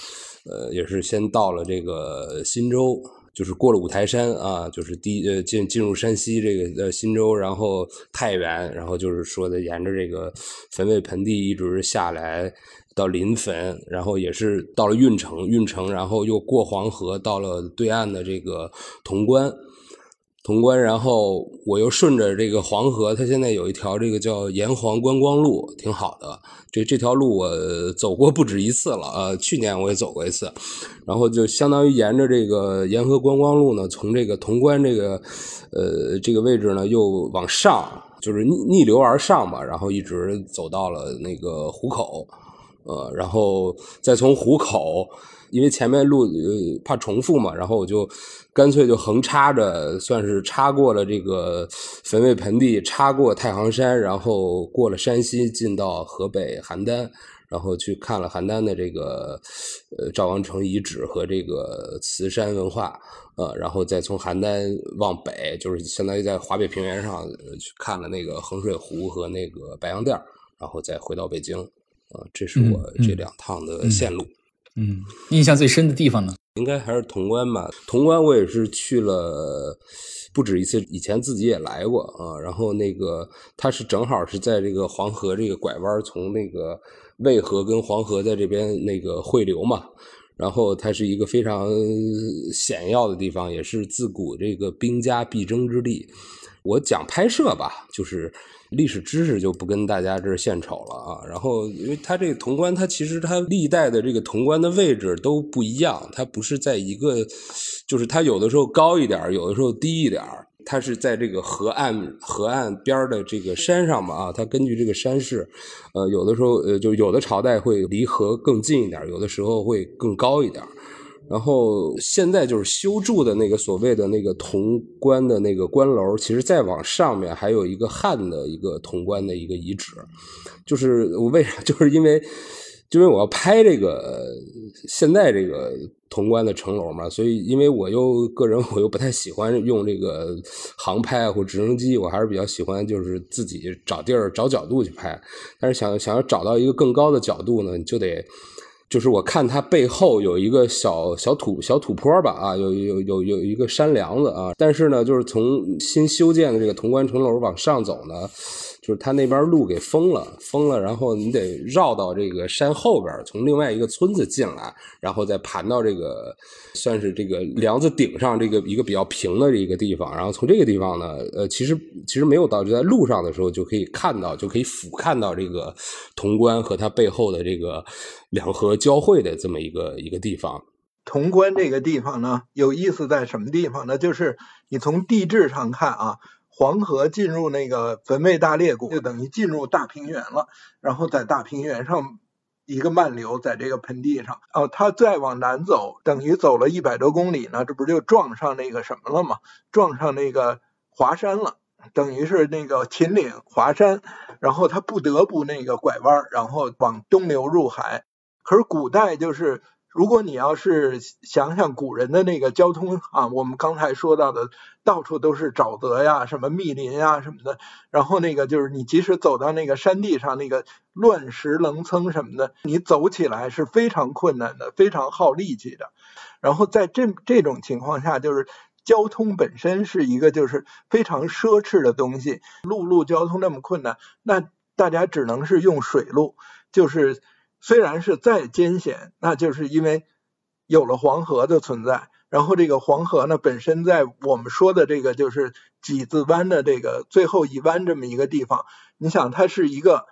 呃也是先到了这个忻州。就是过了五台山啊，就是第呃进进入山西这个呃忻州，然后太原，然后就是说的沿着这个汾渭盆地一直下来到临汾，然后也是到了运城，运城然后又过黄河到了对岸的这个潼关。潼关，然后我又顺着这个黄河，它现在有一条这个叫沿黄观光路，挺好的。这这条路我走过不止一次了，呃，去年我也走过一次。然后就相当于沿着这个沿河观光路呢，从这个潼关这个呃这个位置呢，又往上，就是逆逆流而上吧，然后一直走到了那个壶口，呃，然后再从湖口。因为前面路呃怕重复嘛，然后我就干脆就横插着，算是插过了这个汾渭盆地，插过太行山，然后过了山西，进到河北邯郸，然后去看了邯郸的这个呃赵王城遗址和这个磁山文化，呃，然后再从邯郸往北，就是相当于在华北平原上去看了那个衡水湖和那个白洋淀，然后再回到北京，啊，这是我这两趟的线路。嗯，印象最深的地方呢，应该还是潼关吧。潼关我也是去了不止一次，以前自己也来过啊。然后那个它是正好是在这个黄河这个拐弯，从那个渭河跟黄河在这边那个汇流嘛。然后它是一个非常险要的地方，也是自古这个兵家必争之地。我讲拍摄吧，就是。历史知识就不跟大家这儿献丑了啊。然后，因为它这个潼关，它其实它历代的这个潼关的位置都不一样，它不是在一个，就是它有的时候高一点，有的时候低一点，它是在这个河岸河岸边的这个山上嘛啊。它根据这个山势，呃，有的时候呃，就有的朝代会离河更近一点，有的时候会更高一点。然后现在就是修筑的那个所谓的那个潼关的那个关楼，其实再往上面还有一个汉的一个潼关的一个遗址，就是我为啥？就是因为，因为我要拍这个现在这个潼关的城楼嘛，所以因为我又个人我又不太喜欢用这个航拍或直升机，我还是比较喜欢就是自己找地儿找角度去拍，但是想想要找到一个更高的角度呢，你就得。就是我看它背后有一个小小土小土坡吧，啊，有有有有一个山梁子啊，但是呢，就是从新修建的这个潼关城楼往上走呢。就是它那边路给封了，封了，然后你得绕到这个山后边，从另外一个村子进来，然后再盘到这个算是这个梁子顶上这个一个比较平的一个地方，然后从这个地方呢，呃，其实其实没有到，就在路上的时候就可以看到，就可以俯瞰到这个潼关和它背后的这个两河交汇的这么一个一个地方。潼关这个地方呢，有意思在什么地方呢？就是你从地质上看啊。黄河进入那个汾渭大裂谷，就等于进入大平原了。然后在大平原上一个漫流，在这个盆地上，哦，它再往南走，等于走了一百多公里呢，这不就撞上那个什么了吗？撞上那个华山了，等于是那个秦岭华山，然后它不得不那个拐弯，然后往东流入海。可是古代就是。如果你要是想想古人的那个交通啊，我们刚才说到的，到处都是沼泽呀、什么密林呀什么的，然后那个就是你即使走到那个山地上，那个乱石棱层什么的，你走起来是非常困难的，非常耗力气的。然后在这这种情况下，就是交通本身是一个就是非常奢侈的东西，陆路交通那么困难，那大家只能是用水路，就是。虽然是再艰险，那就是因为有了黄河的存在。然后这个黄河呢，本身在我们说的这个就是几字湾的这个最后一湾这么一个地方，你想它是一个，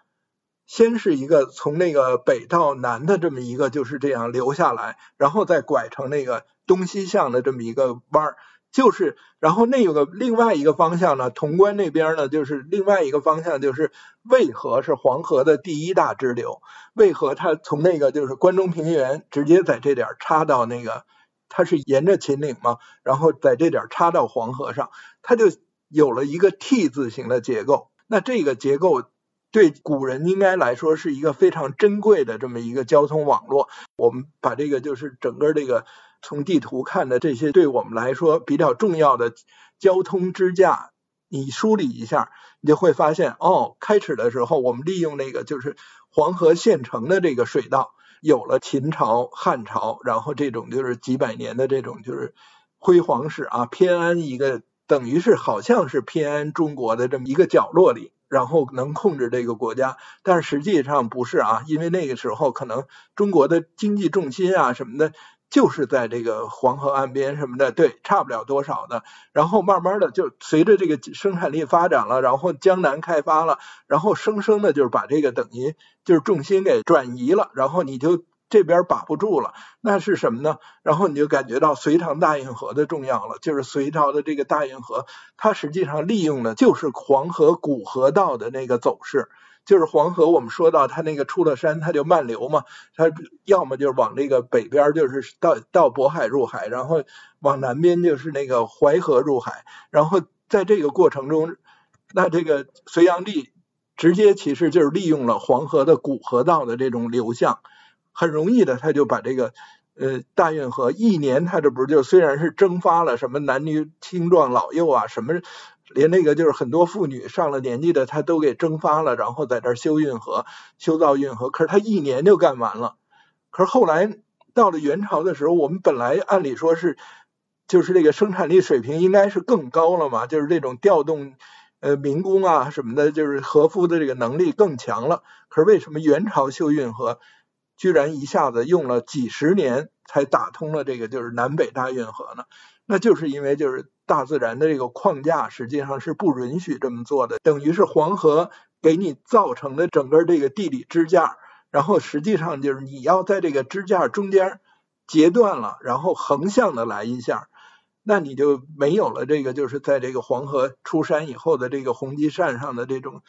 先是一个从那个北到南的这么一个就是这样流下来，然后再拐成那个东西向的这么一个弯儿。就是，然后那有个另外一个方向呢，潼关那边呢，就是另外一个方向，就是渭河是黄河的第一大支流。渭河它从那个就是关中平原直接在这点插到那个，它是沿着秦岭嘛，然后在这点插到黄河上，它就有了一个 T 字形的结构。那这个结构对古人应该来说是一个非常珍贵的这么一个交通网络。我们把这个就是整个这个。从地图看的这些对我们来说比较重要的交通支架，你梳理一下，你就会发现，哦，开始的时候我们利用那个就是黄河县城的这个水道，有了秦朝、汉朝，然后这种就是几百年的这种就是辉煌史啊，偏安一个等于是好像是偏安中国的这么一个角落里，然后能控制这个国家，但实际上不是啊，因为那个时候可能中国的经济重心啊什么的。就是在这个黄河岸边什么的，对，差不了多少的。然后慢慢的就随着这个生产力发展了，然后江南开发了，然后生生的就是把这个等于就是重心给转移了，然后你就这边把不住了。那是什么呢？然后你就感觉到隋唐大运河的重要了，就是隋朝的这个大运河，它实际上利用的就是黄河古河道的那个走势。就是黄河，我们说到它那个出了山，它就漫流嘛，它要么就是往这个北边，就是到到渤海入海，然后往南边就是那个淮河入海，然后在这个过程中，那这个隋炀帝直接其实就是利用了黄河的古河道的这种流向，很容易的他就把这个呃大运河一年，他这不是就虽然是蒸发了什么男女青壮老幼啊什么。连那个就是很多妇女上了年纪的，他都给蒸发了，然后在这修运河、修造运河。可是他一年就干完了。可是后来到了元朝的时候，我们本来按理说是，就是这个生产力水平应该是更高了嘛，就是这种调动呃民工啊什么的，就是和夫的这个能力更强了。可是为什么元朝修运河，居然一下子用了几十年才打通了这个就是南北大运河呢？那就是因为就是大自然的这个框架实际上是不允许这么做的，等于是黄河给你造成的整个这个地理支架，然后实际上就是你要在这个支架中间截断了，然后横向的来一下，那你就没有了这个就是在这个黄河出山以后的这个红旗扇上的这种。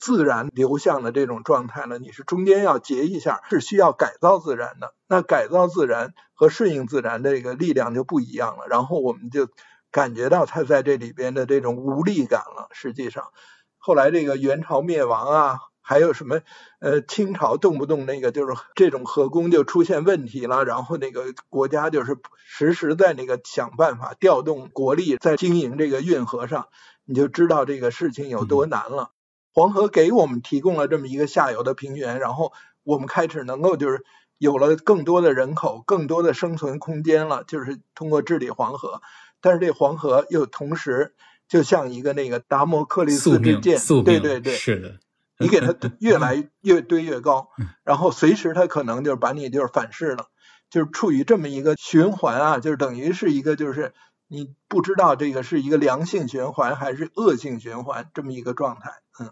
自然流向的这种状态了，你是中间要截一下，是需要改造自然的。那改造自然和顺应自然的这个力量就不一样了。然后我们就感觉到他在这里边的这种无力感了。实际上，后来这个元朝灭亡啊，还有什么呃清朝动不动那个就是这种河工就出现问题了，然后那个国家就是时时在那个想办法调动国力在经营这个运河上，你就知道这个事情有多难了。黄河给我们提供了这么一个下游的平原，然后我们开始能够就是有了更多的人口、更多的生存空间了，就是通过治理黄河。但是这黄河又同时就像一个那个达摩克利斯之剑，对对对，是的，你给它越来越堆越高，然后随时它可能就是把你就是反噬了，就是处于这么一个循环啊，就是等于是一个就是你不知道这个是一个良性循环还是恶性循环这么一个状态，嗯。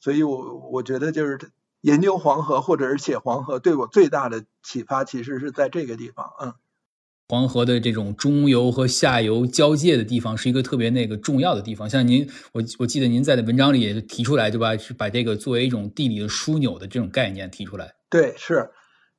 所以，我我觉得就是研究黄河或者是写黄河，对我最大的启发其实是在这个地方。嗯，黄河的这种中游和下游交界的地方是一个特别那个重要的地方。像您，我我记得您在的文章里也提出来，对吧？是把这个作为一种地理的枢纽的这种概念提出来。对，是，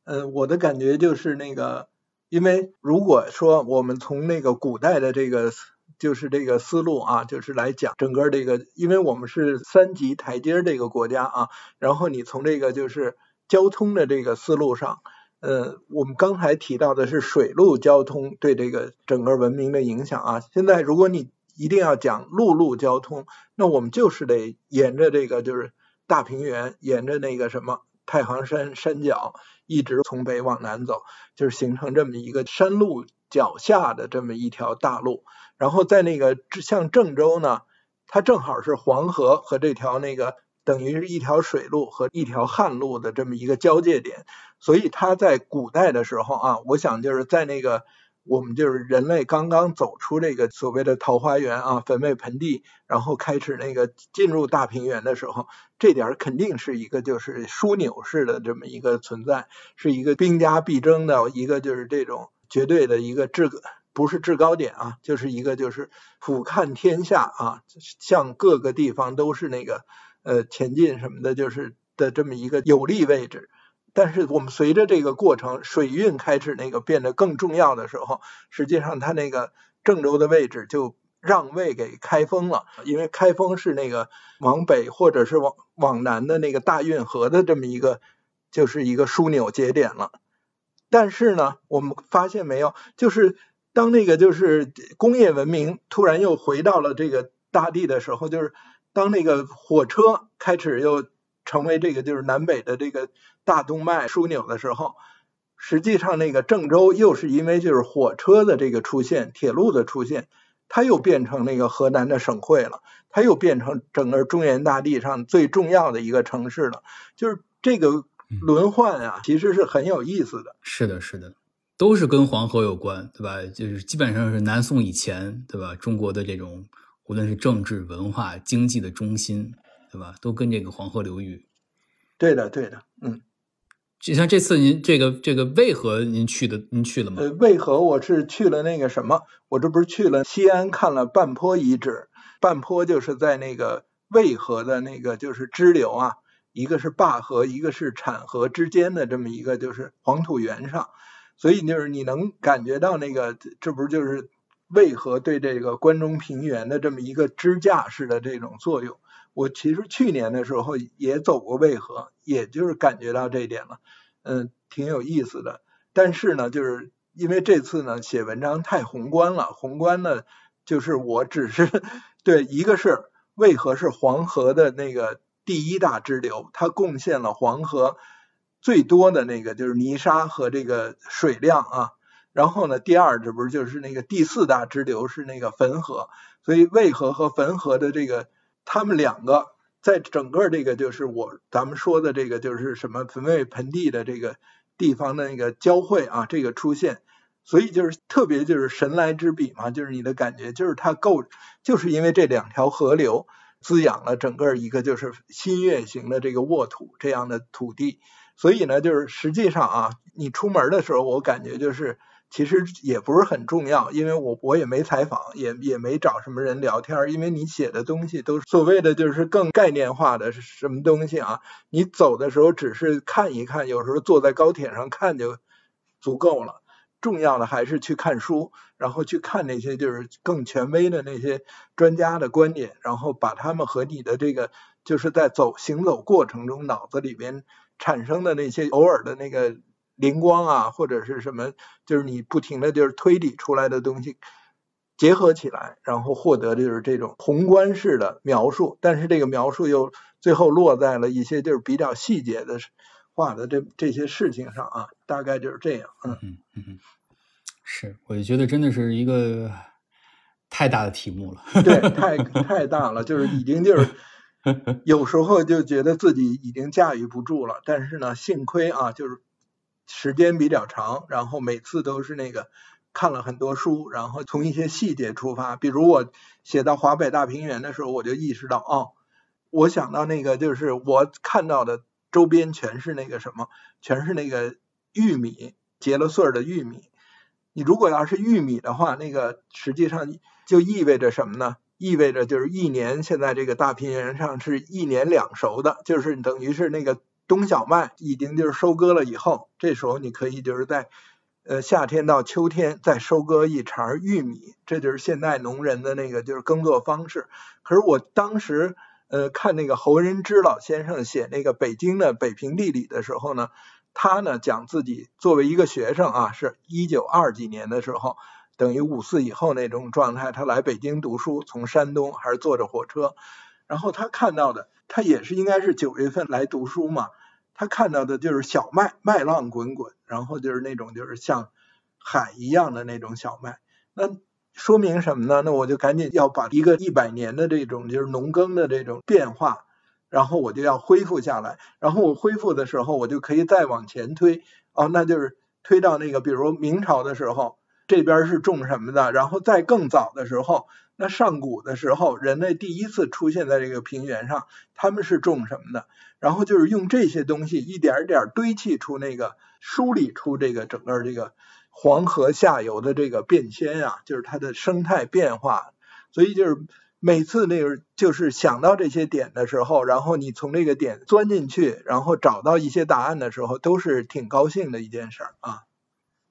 呃，我的感觉就是那个，因为如果说我们从那个古代的这个。就是这个思路啊，就是来讲整个这个，因为我们是三级台阶这个国家啊，然后你从这个就是交通的这个思路上，呃，我们刚才提到的是水陆交通对这个整个文明的影响啊，现在如果你一定要讲陆路交通，那我们就是得沿着这个就是大平原，沿着那个什么太行山山脚，一直从北往南走，就是形成这么一个山路脚下的这么一条大路。然后在那个像郑州呢，它正好是黄河和这条那个等于是一条水路和一条旱路的这么一个交界点，所以它在古代的时候啊，我想就是在那个我们就是人类刚刚走出这个所谓的桃花源啊，坟墓盆地，然后开始那个进入大平原的时候，这点肯定是一个就是枢纽式的这么一个存在，是一个兵家必争的一个就是这种绝对的一个制。不是制高点啊，就是一个就是俯瞰天下啊，向各个地方都是那个呃前进什么的，就是的这么一个有利位置。但是我们随着这个过程，水运开始那个变得更重要的时候，实际上它那个郑州的位置就让位给开封了，因为开封是那个往北或者是往往南的那个大运河的这么一个就是一个枢纽节点了。但是呢，我们发现没有，就是。当那个就是工业文明突然又回到了这个大地的时候，就是当那个火车开始又成为这个就是南北的这个大动脉枢纽的时候，实际上那个郑州又是因为就是火车的这个出现，铁路的出现，它又变成那个河南的省会了，它又变成整个中原大地上最重要的一个城市了。就是这个轮换啊，其实是很有意思的。是的，是的，都是跟黄河有关，对吧？就是基本上是南宋以前，对吧？中国的这种无论是政治、文化、经济的中心，对吧？都跟这个黄河流域。对的，对的，嗯。就像这次您这个这个渭河您去的，您去了吗？渭河我是去了那个什么，我这不是去了西安看了半坡遗址，半坡就是在那个渭河的那个就是支流啊，一个是灞河，一个是产河之间的这么一个就是黄土原上，所以就是你能感觉到那个这不是就是渭河对这个关中平原的这么一个支架式的这种作用。我其实去年的时候也走过渭河，也就是感觉到这一点了，嗯，挺有意思的。但是呢，就是因为这次呢写文章太宏观了，宏观呢就是我只是对一个是渭河是黄河的那个第一大支流，它贡献了黄河最多的那个就是泥沙和这个水量啊。然后呢，第二这不是就是那个第四大支流是那个汾河，所以渭河和汾河的这个。他们两个在整个这个就是我咱们说的这个就是什么汾渭盆地的这个地方的那个交汇啊，这个出现，所以就是特别就是神来之笔嘛，就是你的感觉就是它够，就是因为这两条河流滋养了整个一个就是新月形的这个沃土这样的土地，所以呢，就是实际上啊，你出门的时候，我感觉就是。其实也不是很重要，因为我我也没采访，也也没找什么人聊天，因为你写的东西都是所谓的就是更概念化的什么东西啊，你走的时候只是看一看，有时候坐在高铁上看就足够了。重要的还是去看书，然后去看那些就是更权威的那些专家的观点，然后把他们和你的这个就是在走行走过程中脑子里边产生的那些偶尔的那个。灵光啊，或者是什么，就是你不停的就是推理出来的东西结合起来，然后获得的就是这种宏观式的描述。但是这个描述又最后落在了一些就是比较细节的化的这这些事情上啊，大概就是这样。嗯嗯嗯，是，我就觉得真的是一个太大的题目了。对，太太大了，就是已经就是 有时候就觉得自己已经驾驭不住了。但是呢，幸亏啊，就是。时间比较长，然后每次都是那个看了很多书，然后从一些细节出发。比如我写到华北大平原的时候，我就意识到，哦，我想到那个就是我看到的周边全是那个什么，全是那个玉米结了穗儿的玉米。你如果要是玉米的话，那个实际上就意味着什么呢？意味着就是一年现在这个大平原上是一年两熟的，就是等于是那个。冬小麦已经就是收割了以后，这时候你可以就是在呃夏天到秋天再收割一茬玉米，这就是现代农人的那个就是耕作方式。可是我当时呃看那个侯仁之老先生写那个北京的北平地理的时候呢，他呢讲自己作为一个学生啊，是一九二几年的时候，等于五四以后那种状态，他来北京读书，从山东还是坐着火车，然后他看到的。他也是应该是九月份来读书嘛，他看到的就是小麦，麦浪滚滚，然后就是那种就是像海一样的那种小麦，那说明什么呢？那我就赶紧要把一个一百年的这种就是农耕的这种变化，然后我就要恢复下来，然后我恢复的时候，我就可以再往前推，哦，那就是推到那个比如明朝的时候，这边是种什么的，然后再更早的时候。那上古的时候，人类第一次出现在这个平原上，他们是种什么的？然后就是用这些东西一点点堆砌出那个梳理出这个整个这个黄河下游的这个变迁啊，就是它的生态变化。所以就是每次那个就是想到这些点的时候，然后你从这个点钻进去，然后找到一些答案的时候，都是挺高兴的一件事儿啊。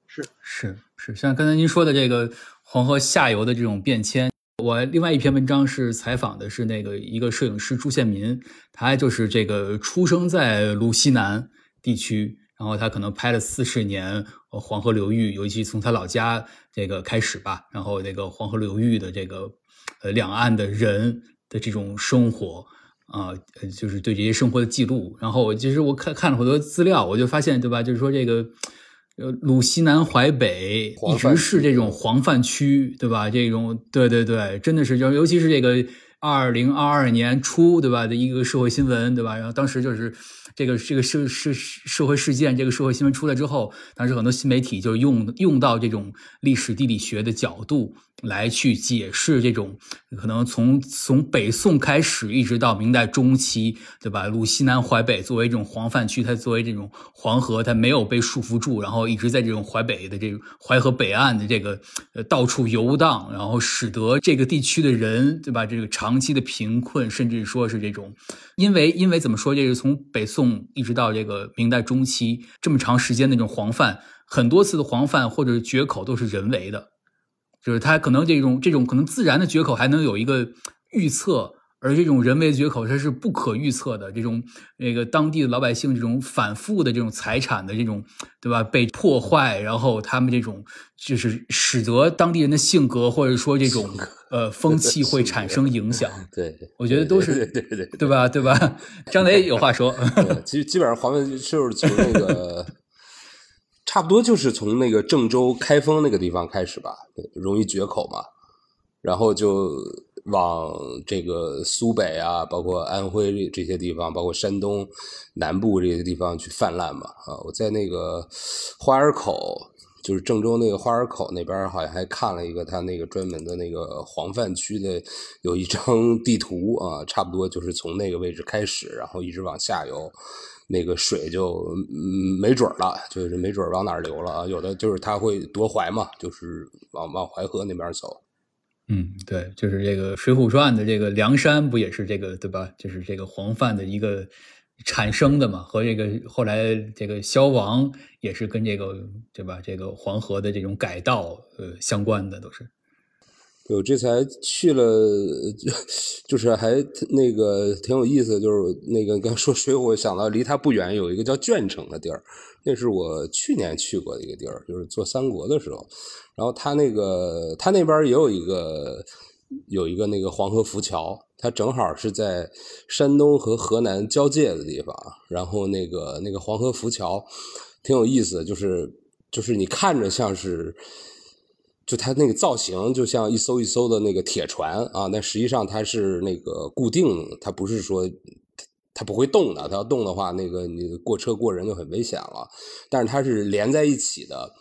是是是，像刚才您说的这个黄河下游的这种变迁。我另外一篇文章是采访的是那个一个摄影师朱宪民，他就是这个出生在鲁西南地区，然后他可能拍了四十年黄河流域，尤其从他老家这个开始吧，然后那个黄河流域的这个呃两岸的人的这种生活啊，就是对这些生活的记录。然后其实我看看了很多资料，我就发现，对吧？就是说这个。呃，鲁西南淮北一直是这种黄泛区，对吧？这种，对对对，真的是，就尤其是这个二零二二年初，对吧？的一个社会新闻，对吧？然后当时就是。这个这个社社社会事件，这个社会新闻出来之后，当时很多新媒体就用用到这种历史地理学的角度来去解释这种可能从从北宋开始一直到明代中期，对吧？鲁西南淮北作为这种黄泛区，它作为这种黄河，它没有被束缚住，然后一直在这种淮北的这种淮河北岸的这个呃到处游荡，然后使得这个地区的人，对吧？这个长期的贫困，甚至说是这种，因为因为怎么说，这是从北宋。一直到这个明代中期，这么长时间那种黄泛，很多次的黄泛或者决口都是人为的，就是它可能这种这种可能自然的决口还能有一个预测。而这种人为绝口，它是不可预测的。这种那个当地的老百姓，这种反复的这种财产的这种，对吧？被破坏，然后他们这种就是使得当地人的性格或者说这种呃风气会产生影响。对，我觉得都是对对对对吧？对吧？张雷有话说。其实基本上黄泛就是从那个差不多就是从那个郑州开封那个地方开始吧，容易绝口嘛，然后就。往这个苏北啊，包括安徽这些地方，包括山东南部这些地方去泛滥嘛啊！我在那个花儿口，就是郑州那个花儿口那边，好像还看了一个他那个专门的那个黄泛区的有一张地图啊，差不多就是从那个位置开始，然后一直往下游，那个水就没准了，就是没准往哪流了啊！有的就是它会夺淮嘛，就是往往淮河那边走。嗯，对，就是这个《水浒传》的这个梁山，不也是这个对吧？就是这个黄泛的一个产生的嘛，和这个后来这个消亡也是跟这个对吧？这个黄河的这种改道呃相关的都是。我这才去了，就是还那个挺有意思，就是那个刚说水浒，想到离它不远有一个叫鄄城的地儿，那是我去年去过的一个地儿，就是做三国的时候。然后他那个他那边也有一个有一个那个黄河浮桥，它正好是在山东和河南交界的地方。然后那个那个黄河浮桥挺有意思，就是就是你看着像是，就它那个造型就像一艘一艘的那个铁船啊，那实际上它是那个固定，它不是说它不会动的，它要动的话，那个你过车过人就很危险了。但是它是连在一起的。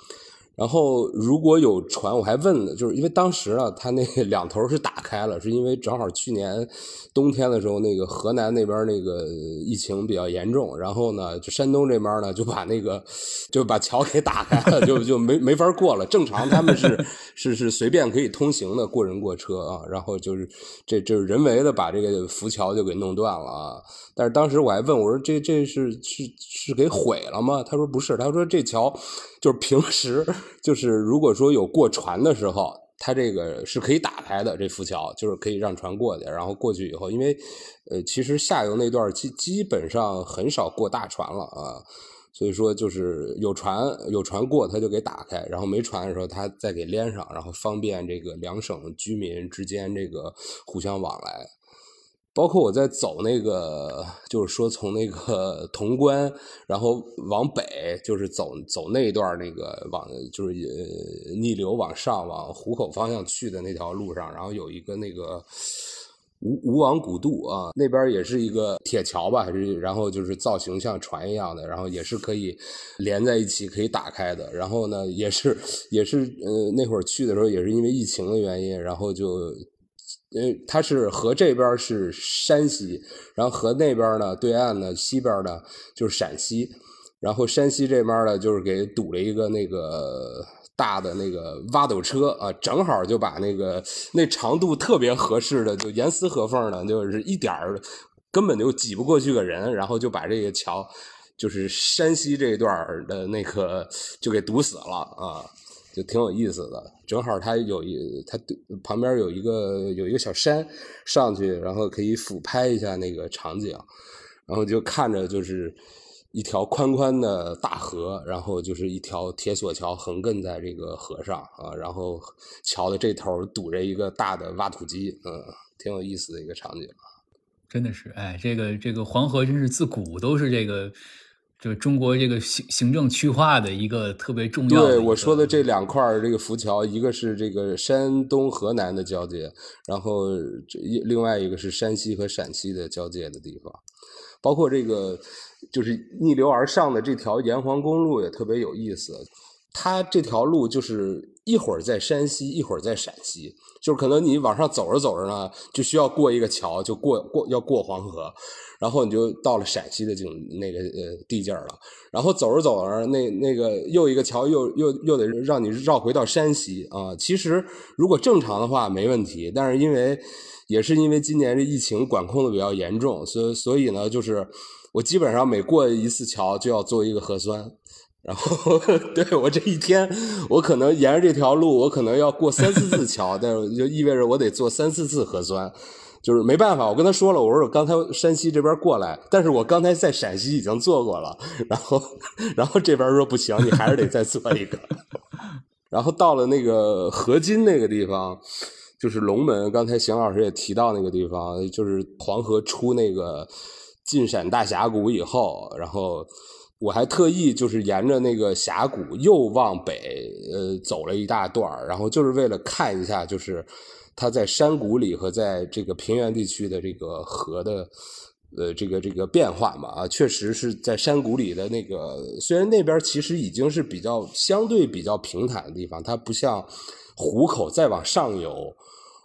然后如果有船，我还问了，就是因为当时啊，它那两头是打开了，是因为正好去年冬天的时候，那个河南那边那个疫情比较严重，然后呢，就山东这边呢就把那个就把桥给打开了，就就没没法过了。正常他们是是是随便可以通行的，过人过车啊，然后就是这这是人为的把这个浮桥就给弄断了啊。但是当时我还问我说这这是是是给毁了吗？他说不是，他说这桥就是平时就是如果说有过船的时候，它这个是可以打开的，这浮桥就是可以让船过去。然后过去以后，因为呃其实下游那段基基本上很少过大船了啊，所以说就是有船有船过，他就给打开；然后没船的时候，他再给连上，然后方便这个两省居民之间这个互相往来。包括我在走那个，就是说从那个 潼关，然后往北，就是走走那一段那个往就是逆流往上往湖口方向去的那条路上，然后有一个那个吴吴王古渡啊，那边也是一个铁桥吧，还是然后就是造型像船一样的，然后也是可以连在一起可以打开的，然后呢也是也是呃那会儿去的时候也是因为疫情的原因，然后就。因为它是河这边是山西，然后河那边呢，对岸呢，西边呢就是陕西，然后山西这边呢就是给堵了一个那个大的那个挖斗车啊，正好就把那个那长度特别合适的，就严丝合缝的，就是一点儿根本就挤不过去个人，然后就把这个桥，就是山西这一段的那个就给堵死了啊。就挺有意思的，正好它有一，它旁边有一个有一个小山，上去然后可以俯拍一下那个场景，然后就看着就是一条宽宽的大河，然后就是一条铁索桥横亘在这个河上啊，然后桥的这头堵着一个大的挖土机，嗯，挺有意思的一个场景。真的是，哎，这个这个黄河真是自古都是这个，就中国这个行行政区划的一个特别重要。对我说的这两块这个浮桥，一个是这个山东河南的交界，然后这另外一个是山西和陕西的交界的地方，包括这个。就是逆流而上的这条沿黄公路也特别有意思，它这条路就是一会儿在山西，一会儿在陕西，就是可能你往上走着走着呢，就需要过一个桥，就过过要过黄河，然后你就到了陕西的境那个呃地界了，然后走着走着，那那个又一个桥又又又得让你绕回到山西啊。其实如果正常的话没问题，但是因为也是因为今年这疫情管控的比较严重，所以所以呢就是。我基本上每过一次桥就要做一个核酸，然后对我这一天，我可能沿着这条路，我可能要过三四次桥，但是就意味着我得做三四次核酸，就是没办法。我跟他说了，我说我刚才山西这边过来，但是我刚才在陕西已经做过了，然后然后这边说不行，你还是得再做一个。然后到了那个河津那个地方，就是龙门，刚才邢老师也提到那个地方，就是黄河出那个。进陕大峡谷以后，然后我还特意就是沿着那个峡谷又往北，呃，走了一大段然后就是为了看一下，就是它在山谷里和在这个平原地区的这个河的，呃，这个这个变化嘛。啊，确实是在山谷里的那个，虽然那边其实已经是比较相对比较平坦的地方，它不像湖口再往上游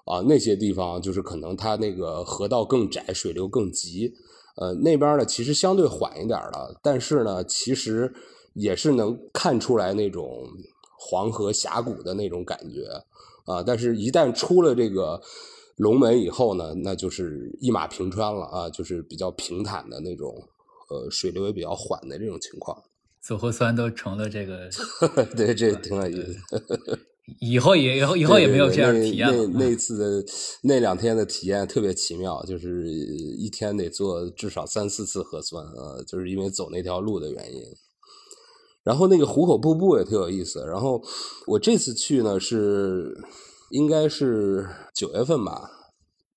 啊那些地方，就是可能它那个河道更窄，水流更急。呃，那边呢其实相对缓一点了，但是呢，其实也是能看出来那种黄河峡谷的那种感觉啊。但是，一旦出了这个龙门以后呢，那就是一马平川了啊，就是比较平坦的那种，呃，水流也比较缓的这种情况。走核酸都成了这个，对，这挺有意思。以后也以后以后也没有这样的体验。那那次的那两天的体验特别奇妙，就是一天得做至少三四次核酸啊，就是因为走那条路的原因。然后那个壶口瀑布也特有意思。然后我这次去呢是应该是九月份吧，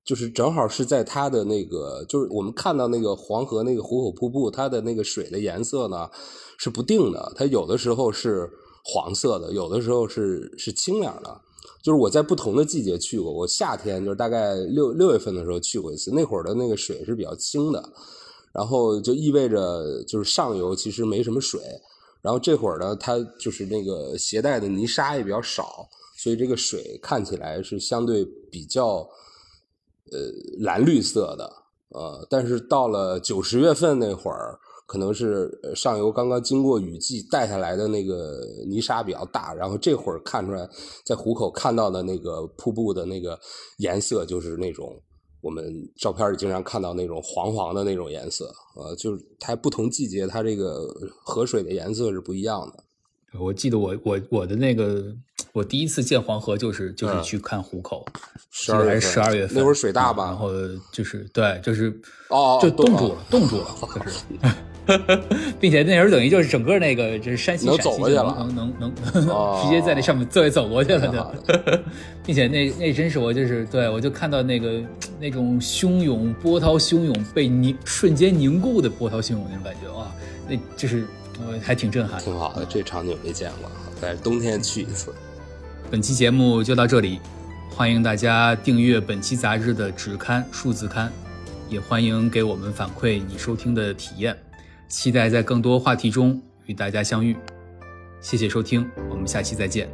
就是正好是在它的那个，就是我们看到那个黄河那个壶口瀑布，它的那个水的颜色呢是不定的，它有的时候是。黄色的，有的时候是是清凉的，就是我在不同的季节去过。我夏天就是大概六六月份的时候去过一次，那会儿的那个水是比较清的，然后就意味着就是上游其实没什么水，然后这会儿呢，它就是那个携带的泥沙也比较少，所以这个水看起来是相对比较呃蓝绿色的，呃，但是到了九十月份那会儿。可能是上游刚刚经过雨季带下来的那个泥沙比较大，然后这会儿看出来，在湖口看到的那个瀑布的那个颜色，就是那种我们照片里经常看到那种黄黄的那种颜色，呃，就是它不同季节它这个河水的颜色是不一样的。我记得我我我的那个我第一次见黄河就是就是去看湖口，十二月十二月份那会儿水大吧？然后就是对，就是哦，就冻住了，冻住了，就是。并且那时候等于就是整个那个就是山西陕西能能能能 直接在那上面走走过去了就，并且那那真是我就是对我就看到那个那种汹涌波涛汹涌被凝瞬间凝固的波涛汹涌那种感觉哇，那就是我还挺震撼，挺好的这场景没见过，在冬天去一次。本期节目就到这里，欢迎大家订阅本期杂志的纸刊数字刊，也欢迎给我们反馈你收听的体验。期待在更多话题中与大家相遇，谢谢收听，我们下期再见。